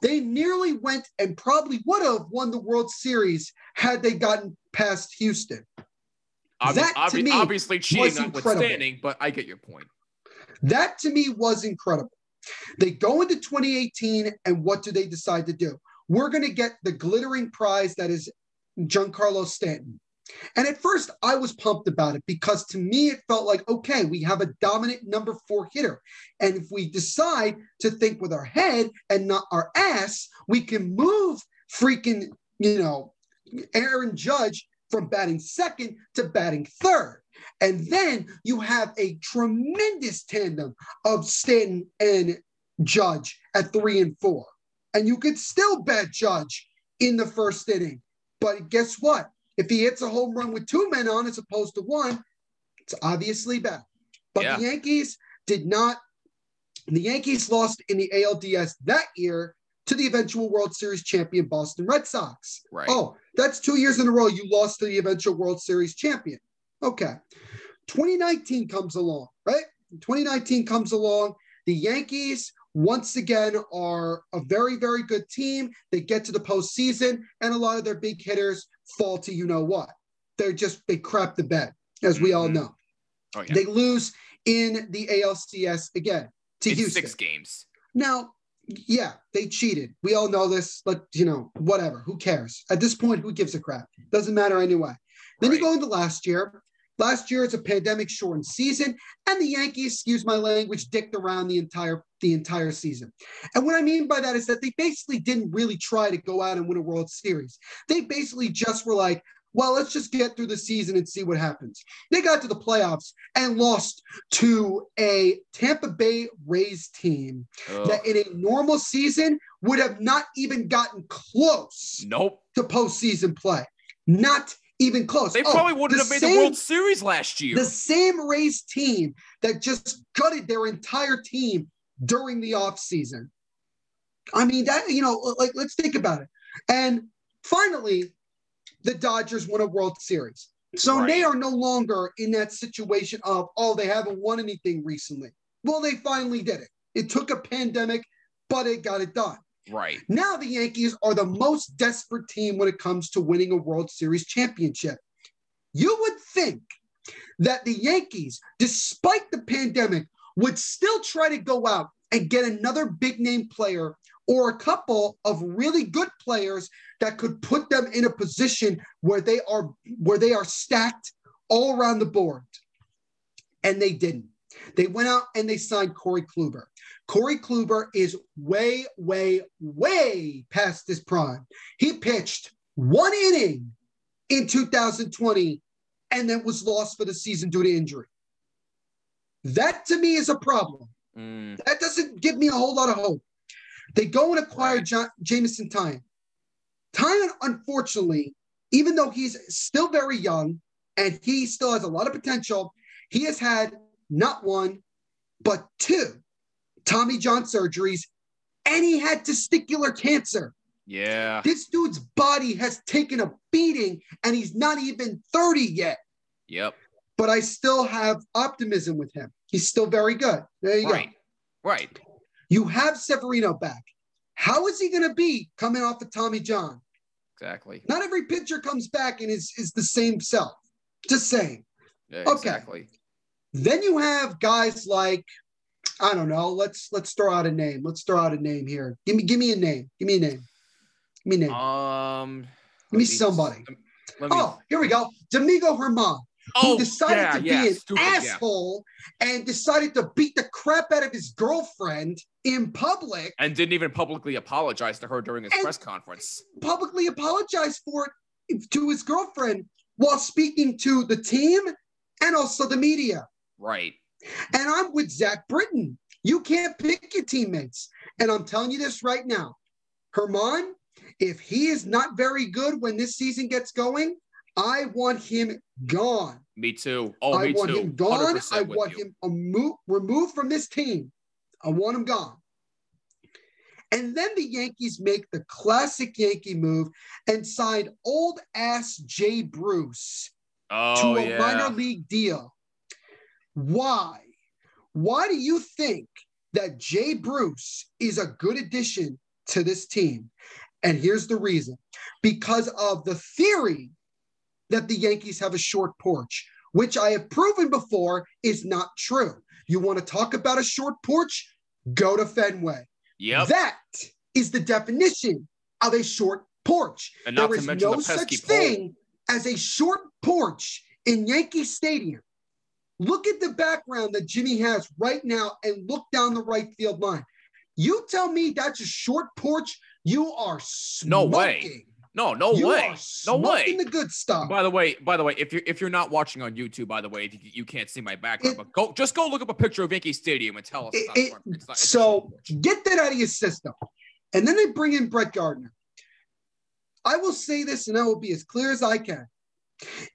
They nearly went and probably would have won the World Series had they gotten past Houston. Obvi- that obvi- to me obviously cheating notwithstanding, but I get your point. That to me was incredible. They go into 2018, and what do they decide to do? We're going to get the glittering prize that is Giancarlo Stanton. And at first, I was pumped about it because to me, it felt like, okay, we have a dominant number four hitter. And if we decide to think with our head and not our ass, we can move freaking, you know, Aaron Judge from batting second to batting third. And then you have a tremendous tandem of Stanton and Judge at three and four. And you could still bet Judge in the first inning. But guess what? If he hits a home run with two men on as opposed to one, it's obviously bad. But Yeah. the Yankees did not. The Yankees lost in the ALDS that year to the eventual World Series champion Boston Red Sox. Right. Oh, that's two years in a row you lost to the eventual World Series champion. Okay. 2019 comes along, right? 2019 comes along. The Yankees, once again, are a very, very good team. They get to the postseason, and a lot of their big hitters fall to you know what. They're just, they crap the bed, as we all Mhm. know. Oh, yeah. They lose in the ALCS again to In Houston. six games. Now, yeah, they cheated. We all know this, but you know, whatever. Who cares? At this point, who gives a crap? Doesn't matter anyway. Then you go into last year. Last year it's a pandemic shortened season, and the Yankees, excuse my language, dicked around the entire the entire season. And what I mean by that is that they basically didn't really try to go out and win a World Series. They basically just were like, well, let's just get through the season and see what happens. They got to the playoffs and lost to a Tampa Bay Rays team Ugh. that in a normal season would have not even gotten close Nope. to postseason play. Not even close. They Oh, probably wouldn't the have made same- the World Series last year. The same Rays team that just gutted their entire team during the offseason. I mean, that, you know, like, let's think about it. And finally, the Dodgers won a World Series. So Right. they are no longer in that situation of, oh, they haven't won anything recently. Well, they finally did it. It took a pandemic, but it got it done. Right. Now the Yankees are the most desperate team when it comes to winning a World Series championship. You would think that the Yankees, despite the pandemic, would still try to go out and get another big name player or a couple of really good players that could put them in a position where they are where they are stacked all around the board. And they didn't. They went out and they signed Corey Kluber. Corey Kluber is way, way, way past his prime. He pitched one inning in 2020 and then was lost for the season due to injury. That to me is a problem. Mm, That doesn't give me a whole lot of hope. They go and acquire John, Jameson Taillon. Taillon, unfortunately, even though he's still very young and he still has a lot of potential, he has had not one, but two Tommy John surgeries, and he had testicular cancer. yeah. This dude's body has taken a beating, and he's not even 30 yet. Yep. But I still have optimism with him. He's still very good. There you Right. Right. You have Severino back. How is he going to be coming off of Tommy John? Exactly. Not every pitcher comes back and is, is the same self. Just saying. Yeah, Okay. Exactly. Then you have guys like, I don't know. Let's let's throw out a name. Let's throw out a name here. Give me give me a name. Give me a name. Give me a name. Um. Give me somebody. Me, oh, here we go. Domingo Germán, who oh, decided yeah, to be yeah, an stupid, yeah. asshole and decided to beat the crap out of his girlfriend in public, And didn't even publicly apologize to her during his press conference. publicly apologized for it to his girlfriend while speaking to the team and also the media. Right. And I'm with Zach Britton. You can't pick your teammates. And I'm telling you this right now. Germán, if he is not very good when this season gets going, I want him gone. Me too. Oh, I me want too. him gone. 100% I want you. him emo- removed from this team. I want him gone. And then the Yankees make the classic Yankee move and sign old ass Jay Bruce Oh, to a yeah. minor league deal. Why? Why do you think that Jay Bruce is a good addition to this team? And here's the reason because of the theory that the Yankees have a short porch, which I have proven before is not true. You want to talk about a short porch? Go to Fenway. Yep. That is the definition of a short porch. and not There to is mention no such pole. thing as a short porch in Yankee Stadium. Look at the background that Jimmy has right now and look down the right field line. You tell me that's a short porch, you are smoking. No way. No, no you way. No way. the good stuff. By the way, by the way, if you're if you're not watching on YouTube, by the way, you, you can't see my background, It- but go just go look up a picture of Yankee Stadium and tell us. It- it- It's not- it's so get that out of your system. And then they bring in Brett Gardner. I will say this and I will be as clear as I can.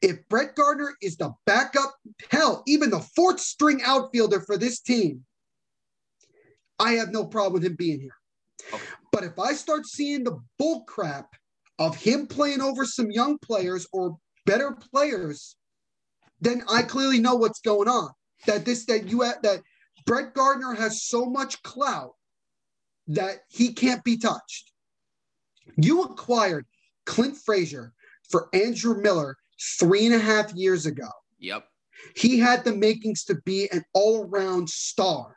If Brett Gardner is the backup, hell, even the fourth string outfielder for this team, I have no problem with him being here. Okay. But if I start seeing the bull crap of him playing over some young players or better players, then I clearly know what's going on. That this that you ha- that Brett Gardner has so much clout that he can't be touched. You acquired Clint Frazier for Andrew Miller three and a half years ago. Yep. He had the makings to be an all around star.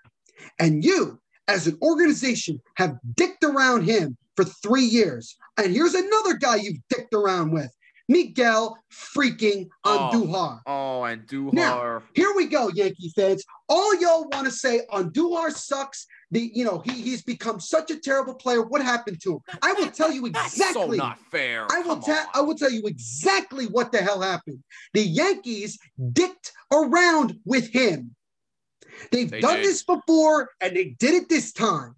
And you, as an organization, have dicked around him for three years. And here's another guy you've dicked around with Miguel freaking Oh. Andujar. Oh, Andujar. Now, Here we go, Yankee fans. All y'all want to say Andujar sucks. The you know he, he's become such a terrible player. What happened to him? I will tell you That's so exactly. not fair. I will tell. I will tell you exactly what the hell happened. The Yankees dicked around with him. They've They done did. this before and they did it this time.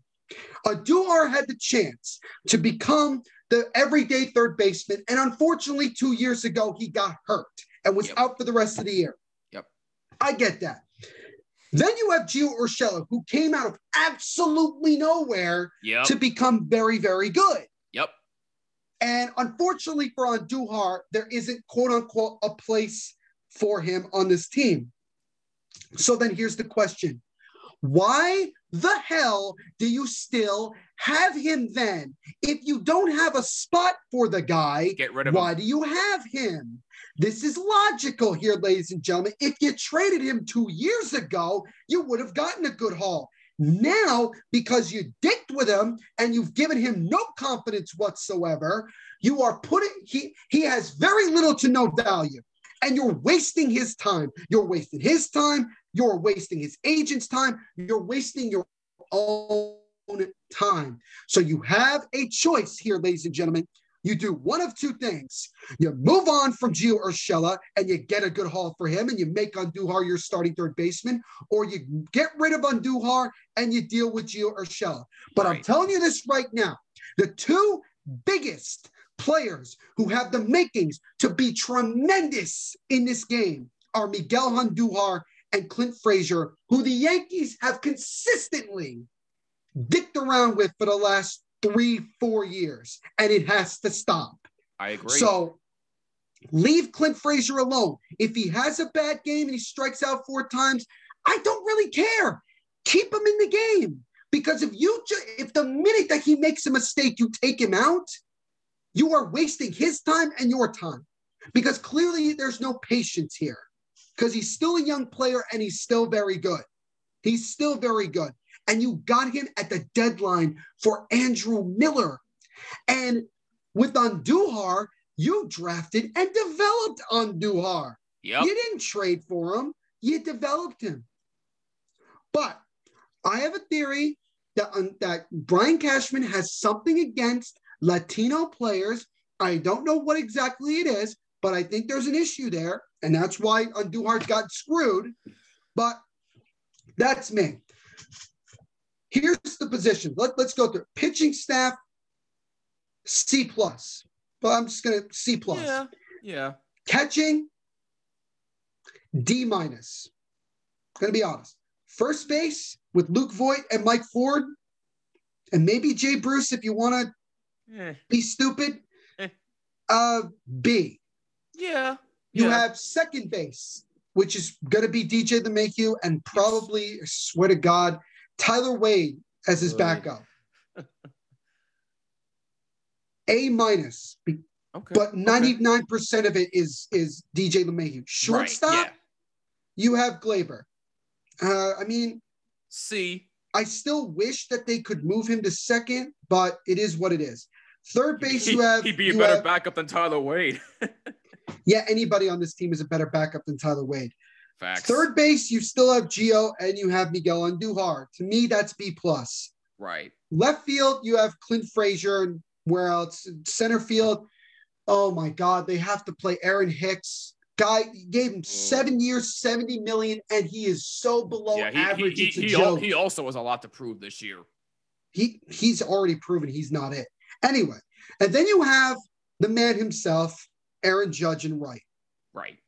Andujar had the chance to become the everyday third baseman, and unfortunately, two years ago he got hurt and was Yep. out for the rest of the year. Yep. I get that. Then you have Gio Urshela, who came out of absolutely nowhere Yep. to become very, very good. Yep. And unfortunately for Andujar, there isn't quote unquote a place for him on this team. So then here's the question Why the hell do you still have him then? If you don't have a spot for the guy, Get rid of why him. do you have him? This is logical here, ladies and gentlemen. If you traded him two years ago, you would have gotten a good haul. Now, because you dicked with him and you've given him no confidence whatsoever, you are putting he he has very little to no value. And you're wasting his time. You're wasting his time. You're wasting his agent's time. You're wasting your own time. So you have a choice here, ladies and gentlemen. You do one of two things. You move on from Gio Urshela and you get a good haul for him and you make Andujar your starting third baseman, or you get rid of Andujar and you deal with Gio Urshela. But I'm telling you this right now the two biggest players who have the makings to be tremendous in this game are Miguel Andujar and Clint Frazier, who the Yankees have consistently dicked around with for the last three, four years, and it has to stop. I agree. So leave Clint Frazier alone. If he has a bad game and he strikes out four times, I don't really care. Keep him in the game because if you ju- if the minute that he makes a mistake, you take him out, you are wasting his time and your time because clearly there's no patience here because he's still a young player and he's still very good. He's still very good. And you got him at the deadline for Andrew Miller. And with Andujar, you drafted and developed Andujar. yep. You didn't trade for him, you developed him. But I have a theory that, um, that Brian Cashman has something against Latino players. I don't know what exactly it is, but I think there's an issue there. And that's why Andujar got screwed. But that's me. Here's the position. Let, let's go through pitching staff, C plus. But I'm just gonna C plus. Yeah. Yeah. Catching, D minus. Gonna be honest. First base with Luke Voit and Mike Ford, and maybe Jay Bruce if you want to Eh. be stupid. Eh. Uh, B. Yeah. You yeah. have second base, which is gonna be DJ LeMahieu and probably, I swear to God, Tyler Wade as his backup. A minus, okay. but 99% of it is is DJ LeMahieu. Right, Shortstop, yeah. you have Gleyber. Uh, I mean, C. I still wish that they could move him to second, but it is what it is. Third base, you have He'd be a better have- backup than Tyler Wade. yeah. Anybody on this team is a better backup than Tyler Wade. Facts. Third base, you still have Gio and you have Miguel Andujar. To me, that's B plus. Right. Left field, you have Clint Frazier, and where else? Center field, Oh my God, they have to play Aaron Hicks. Guy gave him mm. seven years, 70 million, and he is so below Yeah, he, average. he, it's a he, joke. al- he also has a lot to prove this year. he he's already proven he's not it. Anyway, and then you have the man himself, Aaron Judge and Wright. Right.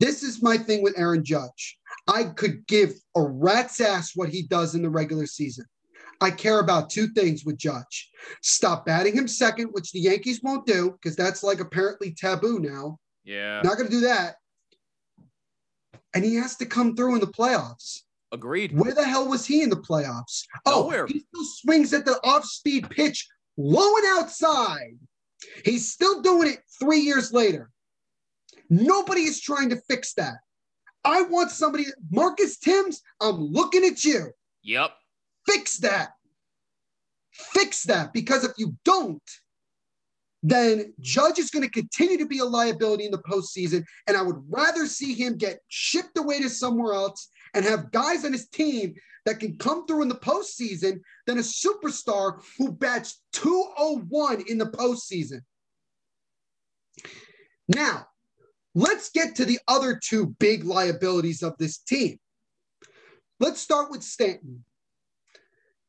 This is my thing with Aaron Judge. I could give a rat's ass what he does in the regular season. I care about two things with Judge. Stop batting him second, which the Yankees won't do because that's like apparently taboo now. Yeah. Not going to do that. And he has to come through in the playoffs. Agreed. Where the hell was he in the playoffs? Oh, Nowhere. he still swings at the off-speed pitch, low and outside. He's still doing it three years later. Nobody is trying to fix that. I want somebody, Marcus Thames, I'm looking at you. Yep. Fix that. Fix that. Because if you don't, then Judge is going to continue to be a liability in the postseason. And I would rather see him get shipped away to somewhere else and have guys on his team that can come through in the postseason than a superstar who bats 201 in the postseason. Now, let's get to the other two big liabilities of this team. Let's start with Stanton.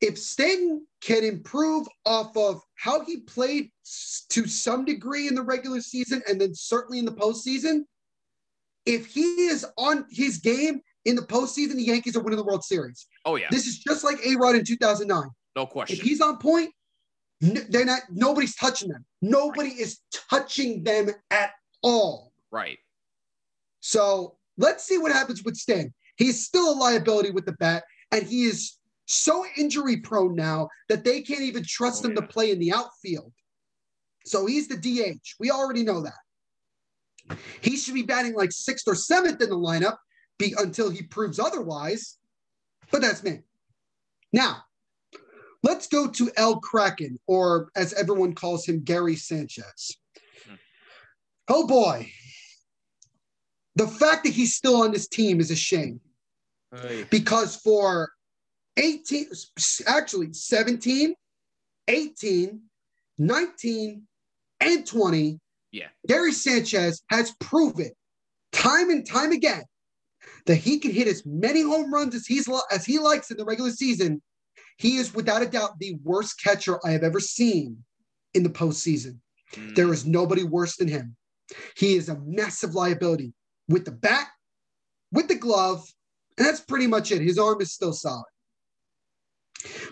If Stanton can improve off of how he played to some degree in the regular season and then certainly in the postseason, if he is on his game in the postseason, the Yankees are winning the World Series. Oh yeah. This is just like A Rod in 2009. No question. If he's on point, they're not. Nobody's touching them. Nobody is touching them at all. Right. So let's see what happens with Stan. He's still a liability with the bat, and he is so injury prone now that they can't even trust Oh, him to play in the outfield. So he's the DH. We already know that. He should be batting like sixth or seventh in the lineup be, until he proves otherwise. But that's me. Now, let's go to El Kraken, or as everyone calls him, Gary Sanchez. Hmm. Oh boy. The fact that he's still on this team is a shame because for 18, actually 17, 18, 19, and 20, Yeah. Gary Sanchez has proven time and time again that he can hit as many home runs as he's as he likes in the regular season. He is without a doubt the worst catcher I have ever seen in the postseason. Mm, There is nobody worse than him. He is a massive liability with the bat, with the glove, and that's pretty much it. His arm is still solid.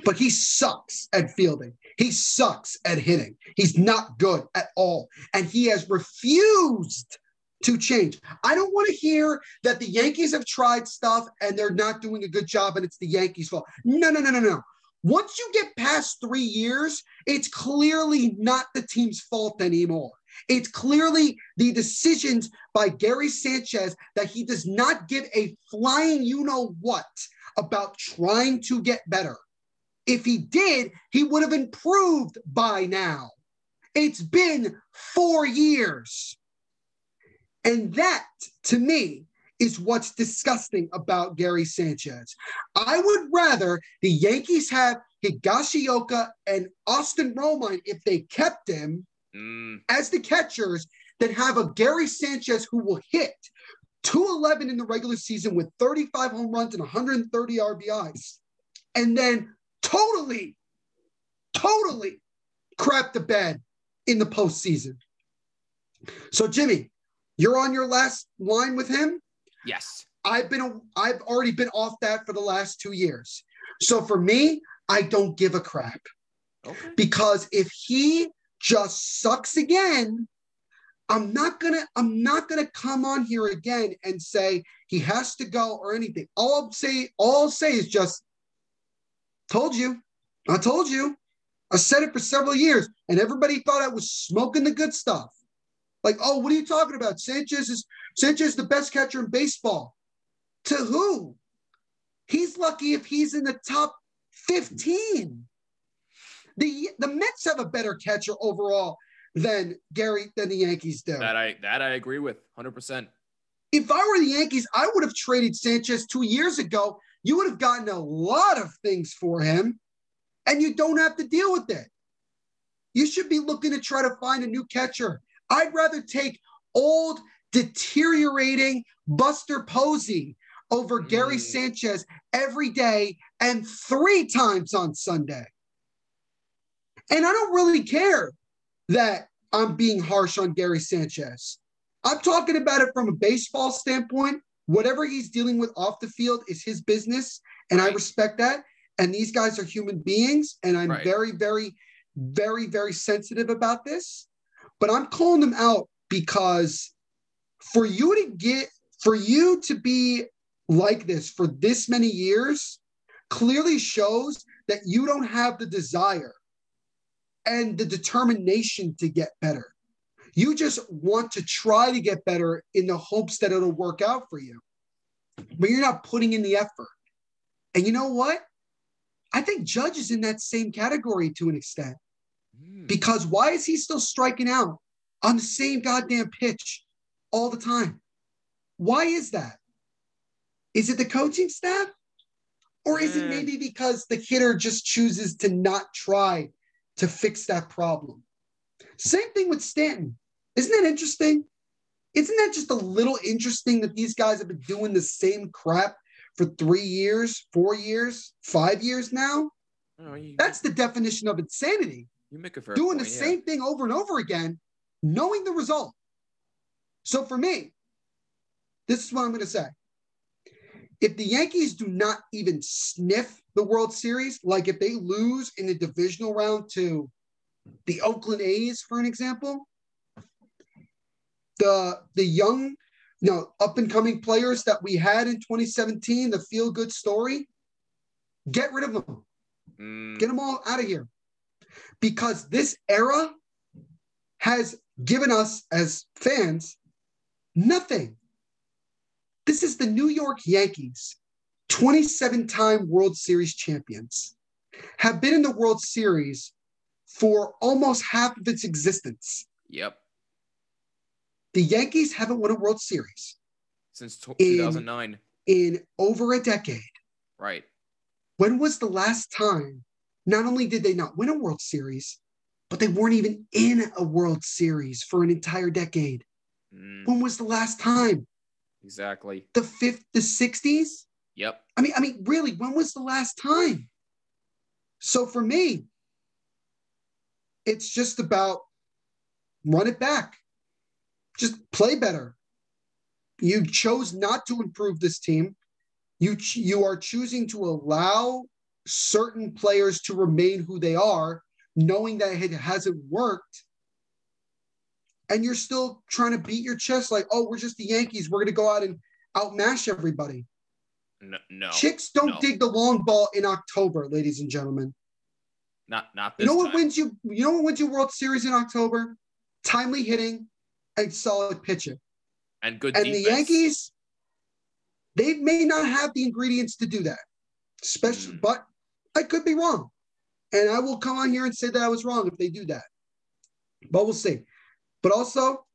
But he sucks at fielding. He sucks at hitting. He's not good at all. And he has refused to change. I don't want to hear that the Yankees have tried stuff and they're not doing a good job and it's the Yankees' fault. No, no, no, no, no. Once you get past three years, it's clearly not the team's fault anymore. It's clearly the decisions by Gary Sanchez that he does not give a flying you know what about trying to get better. If he did, he would have improved by now. It's been four years. And that, to me, is what's disgusting about Gary Sanchez. I would rather the Yankees have Higashioka and Austin Romine if they kept him mm, as the catchers than have a Gary Sanchez who will hit 211 in the regular season with 35 home runs and 130 RBIs. And then totally, totally crap the bed in the postseason. So, Jimmy, you're on your last line with him. yes. I've been I've already been off that for the last two years. So for me, I don't give a crap Okay. because if he just sucks again, I'm not gonna I'm not gonna come on here again and say he has to go or anything. All I'll say all I'll say is just told you, I told you, I said it for several years, and everybody thought I was smoking the good stuff. Like, oh, what are you talking about? Sanchez is Sanchez is the best catcher in baseball. To who? He's lucky if he's in the top 15. The the Mets have a better catcher overall than Gary than the Yankees do. That I that I agree with 100%. If I were the Yankees, I would have traded Sanchez two years ago. You would have gotten a lot of things for him, and you don't have to deal with it. You should be looking to try to find a new catcher. I'd rather take old, deteriorating Buster Posey over mm. Gary Sanchez every day and three times on Sunday. And I don't really care that I'm being harsh on Gary Sanchez. I'm talking about it from a baseball standpoint. Whatever he's dealing with off the field is his business, and right. I respect that. And these guys are human beings, and I'm right. very, very, very, very sensitive about this. But I'm calling them out because for you to get, for you to be like this for this many years, clearly shows that you don't have the desire and the determination to get better. You just want to try to get better in the hopes that it'll work out for you, but you're not putting in the effort. And you know what? I think Judge is in that same category to an extent. Mm. Because why is he still striking out on the same goddamn pitch all the time? Why is that? Is it the coaching staff? Or is it mm. maybe because the hitter just chooses to not try to fix that problem? Same thing with Stanton. Isn't that interesting? Isn't that just a little interesting that these guys have been doing the same crap for three years, four years, five years now? Oh, you, That's the definition of insanity. You make a fair doing point, the same thing over and over again, knowing the result. So for me, this is what I'm going to say if the Yankees do not even sniff the World Series, like if they lose in the divisional round to the Oakland A's, for an example, the the young, you know, up and coming players that we had in 2017, the feel good story, get rid of them, mm. get them all out of here, because this era has given us as fans nothing. This is the New York Yankees, 27 time World Series champions, have been in the World Series for almost half of its existence. Yep. The Yankees haven't won a World Series since 2009 in, in over a decade. Right. When was the last time? Not only did they not win a World Series, but they weren't even in a World Series for an entire decade. Mm. When was the last time? Exactly. The fifth, the 60s? Yep. I mean, I mean, really, when was the last time? So for me, it's just about run it back. Just play better. You chose not to improve this team. You you are choosing to allow certain players to remain who they are, knowing that it hasn't worked and you're still trying to beat your chest like, oh, we're just the Yankees. We're going to go out and outmash everybody. No, no Chicks don't no. dig the long ball in October, ladies and gentlemen. Not, not You know what time. wins you? You know what wins you World Series in October? Timely hitting and solid pitching. And good. And defense. the Yankees, they may not have the ingredients to do that. Especially, mm. but I could be wrong, and I will come on here and say that I was wrong if they do that. But we'll see. But also,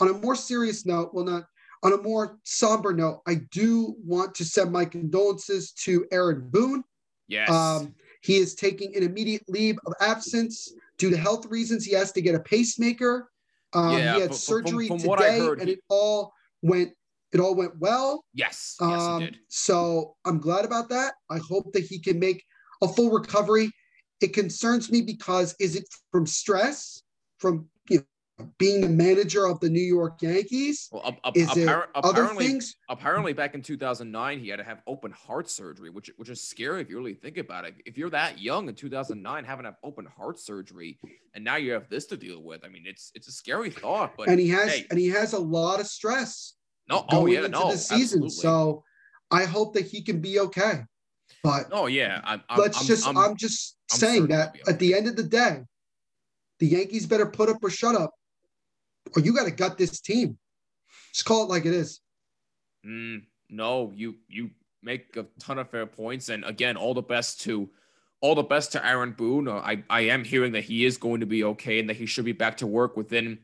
on a more serious note, well, not on a more somber note, I do want to send my condolences to Aaron Boone. Yes. Um, he is taking an immediate leave of absence due to health reasons. He has to get a pacemaker. Um, yeah, he had surgery from, from today, heard, and it all went it all went well. Yes, yes, um. So I'm glad about that. I hope that he can make a full recovery. It concerns me because is it from stress, from being the manager of the New York Yankees? Well, uh, is appar- it other things? Apparently, back in 2009, he had to have open heart surgery, which which is scary if you really think about it. If you're that young in 2009, having to have open heart surgery, and now you have this to deal with, I mean, it's it's a scary thought. But and he has hey, and he has a lot of stress. No, oh yeah, into no, the season. Absolutely. So I hope that he can be okay. But oh yeah, I'm, let's I'm, just I'm, I'm just saying that at the end of the day, the Yankees better put up or shut up or you got to gut this team. Just call it like it is. Mm, no, you you make a ton of fair points, and again, all the best to all the best to Aaron Boone. I I am hearing that he is going to be okay and that he should be back to work within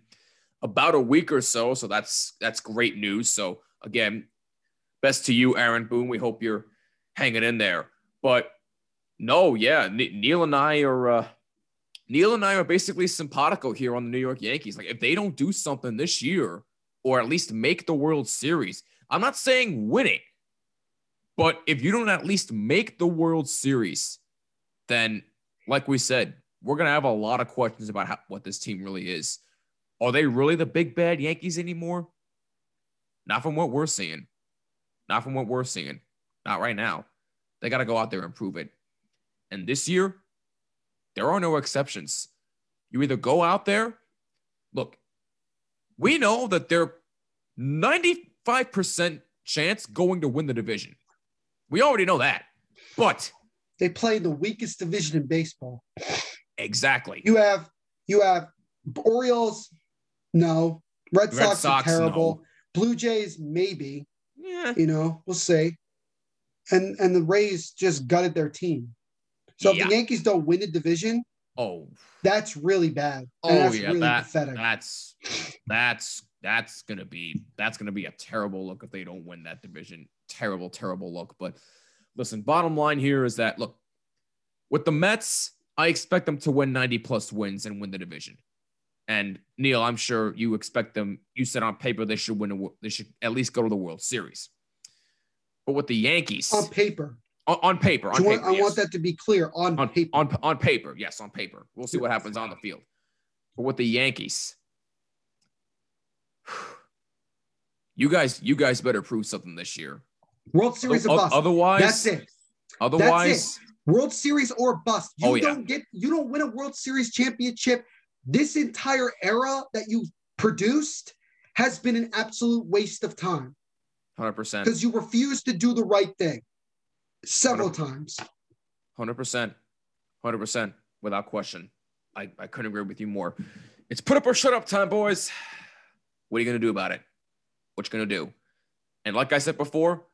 about a week or so. So that's that's great news. So again, best to you, Aaron Boone. We hope you're hanging in there. But no, yeah, Neil and I are uh, Neil and I are basically simpatico here on the New York Yankees. Like if they don't do something this year, or at least make the World Series, I'm not saying win it, but if you don't at least make the World Series, then like we said, we're gonna have a lot of questions about how, what this team really is. Are they really the big bad Yankees anymore? Not from what we're seeing. Not from what we're seeing. Not right now. They got to go out there and prove it. And this year, there are no exceptions. You either go out there, look, we know that they're 95% chance going to win the division. We already know that. But they play the weakest division in baseball. Exactly. You have you have Orioles, no. Red, Red Sox, Sox, are terrible. No. Blue Jays, maybe. Yeah. You know, we'll see. And and the Rays just gutted their team. So yeah. if the Yankees don't win the division, oh, that's really bad. Oh that's yeah, really that, pathetic. that's that's that's gonna be that's gonna be a terrible look if they don't win that division. Terrible, terrible look. But listen, bottom line here is that look, with the Mets, I expect them to win 90 plus wins and win the division. And Neil, I'm sure you expect them. You said on paper they should win. A, they should at least go to the World Series. But with the Yankees, on paper, on, on paper, on paper, I yes. want that to be clear. On, on paper, on on paper, yes, on paper. We'll see what happens on the field. But with the Yankees, you guys, you guys better prove something this year. World Series o- bust. Otherwise, that's it. Otherwise, that's it. World Series or bust. You oh, yeah. don't get. You don't win a World Series championship. This entire era that you produced has been an absolute waste of time. 100%. Because you refuse to do the right thing several 100. times. 100%. 100%. Without question. I, I couldn't agree with you more. It's put up or shut up time, boys. What are you going to do about it? What you going to do? And like I said before,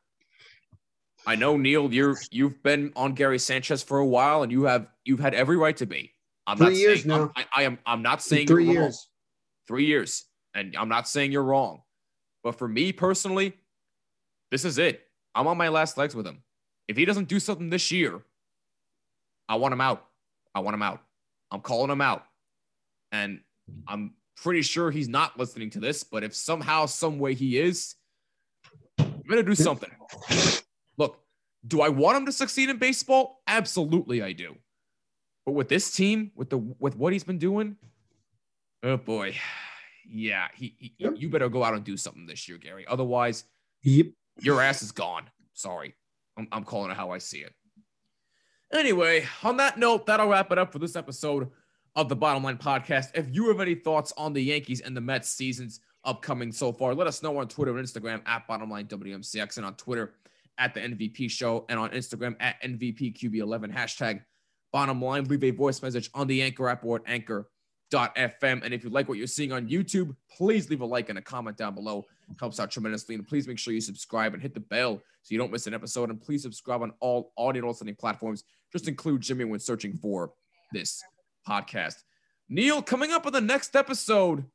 I know Neil, you're you've been on Gary Sanchez for a while, and you have you've had every right to be. I'm three not years saying, now. I'm, I, I, am. I'm not saying three years. Wrong. Three years, and I'm not saying you're wrong. But for me personally, this is it. I'm on my last legs with him. If he doesn't do something this year, I want him out. I want him out. I'm calling him out. And I'm pretty sure he's not listening to this, but if somehow, some way he is, I'm gonna do something. Look, do I want him to succeed in baseball? Absolutely, I do. But with this team, with the with what he's been doing, oh boy, yeah, he, he yep. you better go out and do something this year, Gary. Otherwise, yep. Your ass is gone. Sorry, I'm, I'm calling it how I see it. Anyway, on that note, that'll wrap it up for this episode of the Bottom Line Podcast. If you have any thoughts on the Yankees and the Mets seasons upcoming so far, let us know on Twitter and Instagram at Bottom Line WMCX and on Twitter at the NVP Show and on Instagram at NVPQB11 hashtag Bottom Line. Leave a voice message on the Anchor app or at Anchor.fm. And if you like what you're seeing on YouTube, please leave a like and a comment down below. It helps out tremendously. And please make sure you subscribe and hit the bell so you don't miss an episode. And please subscribe on all audio listening platforms. Just include Jimmy when searching for this podcast. Neil, coming up on the next episode,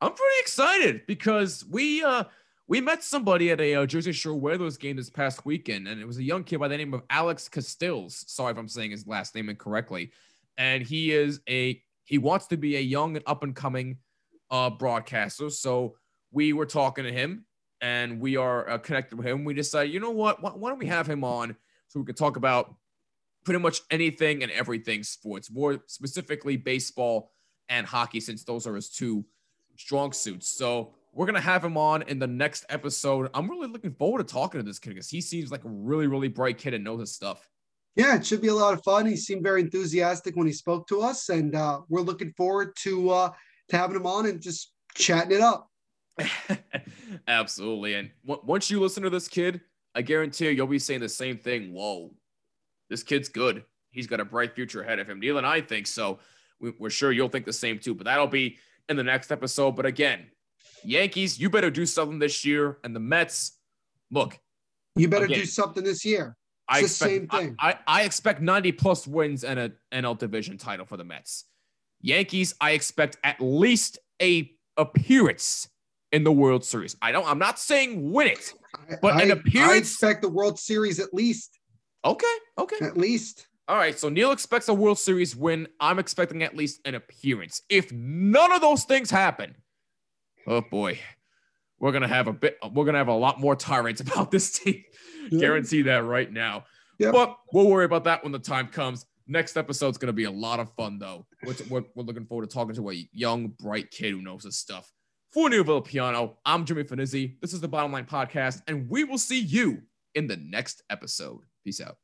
I'm pretty excited because we uh we met somebody at a uh, Jersey Shore Whalers game this past weekend, and it was a young kid by the name of Alex Castills. Sorry if I'm saying his last name incorrectly. And he is a he wants to be a young and up and coming uh, broadcaster. So we were talking to him, and we are uh, connected with him. We decided, you know what? Why, why don't we have him on so we can talk about pretty much anything and everything sports, more specifically baseball and hockey, since those are his two strong suits. So we're gonna have him on in the next episode. I'm really looking forward to talking to this kid because he seems like a really, really bright kid and knows his stuff. Yeah, it should be a lot of fun. He seemed very enthusiastic when he spoke to us, and uh, we're looking forward to uh, to having him on and just chatting it up. Absolutely. And w- once you listen to this kid, I guarantee you, you'll be saying the same thing. Whoa, this kid's good. He's got a bright future ahead of him. Neil and I think so. We- we're sure you'll think the same too. But that'll be in the next episode. But again, Yankees, you better do something this year. And the Mets, look. You better again, do something this year. It's I expect, same thing. I, I, I expect 90 plus wins and a NL division title for the Mets. Yankees, I expect at least a appearance in the World Series. I don't. I'm not saying win it, but I, an appearance. I expect the World Series at least. Okay. Okay. At least. All right, so Neil expects a World Series win. I'm expecting at least an appearance. If none of those things happen, oh boy, we're gonna have a bit. We're gonna have a lot more tirades about this team. Yeah. Guarantee that right now. But we'll worry about that when the time comes. Next episode's gonna be a lot of fun though. We're, we're, we're looking forward to talking to a young, bright kid who knows his stuff. For Neil Villapiano, I'm Jimmy Finizzi. This is the Bottom Line Podcast, and we will see you in the next episode. Peace out.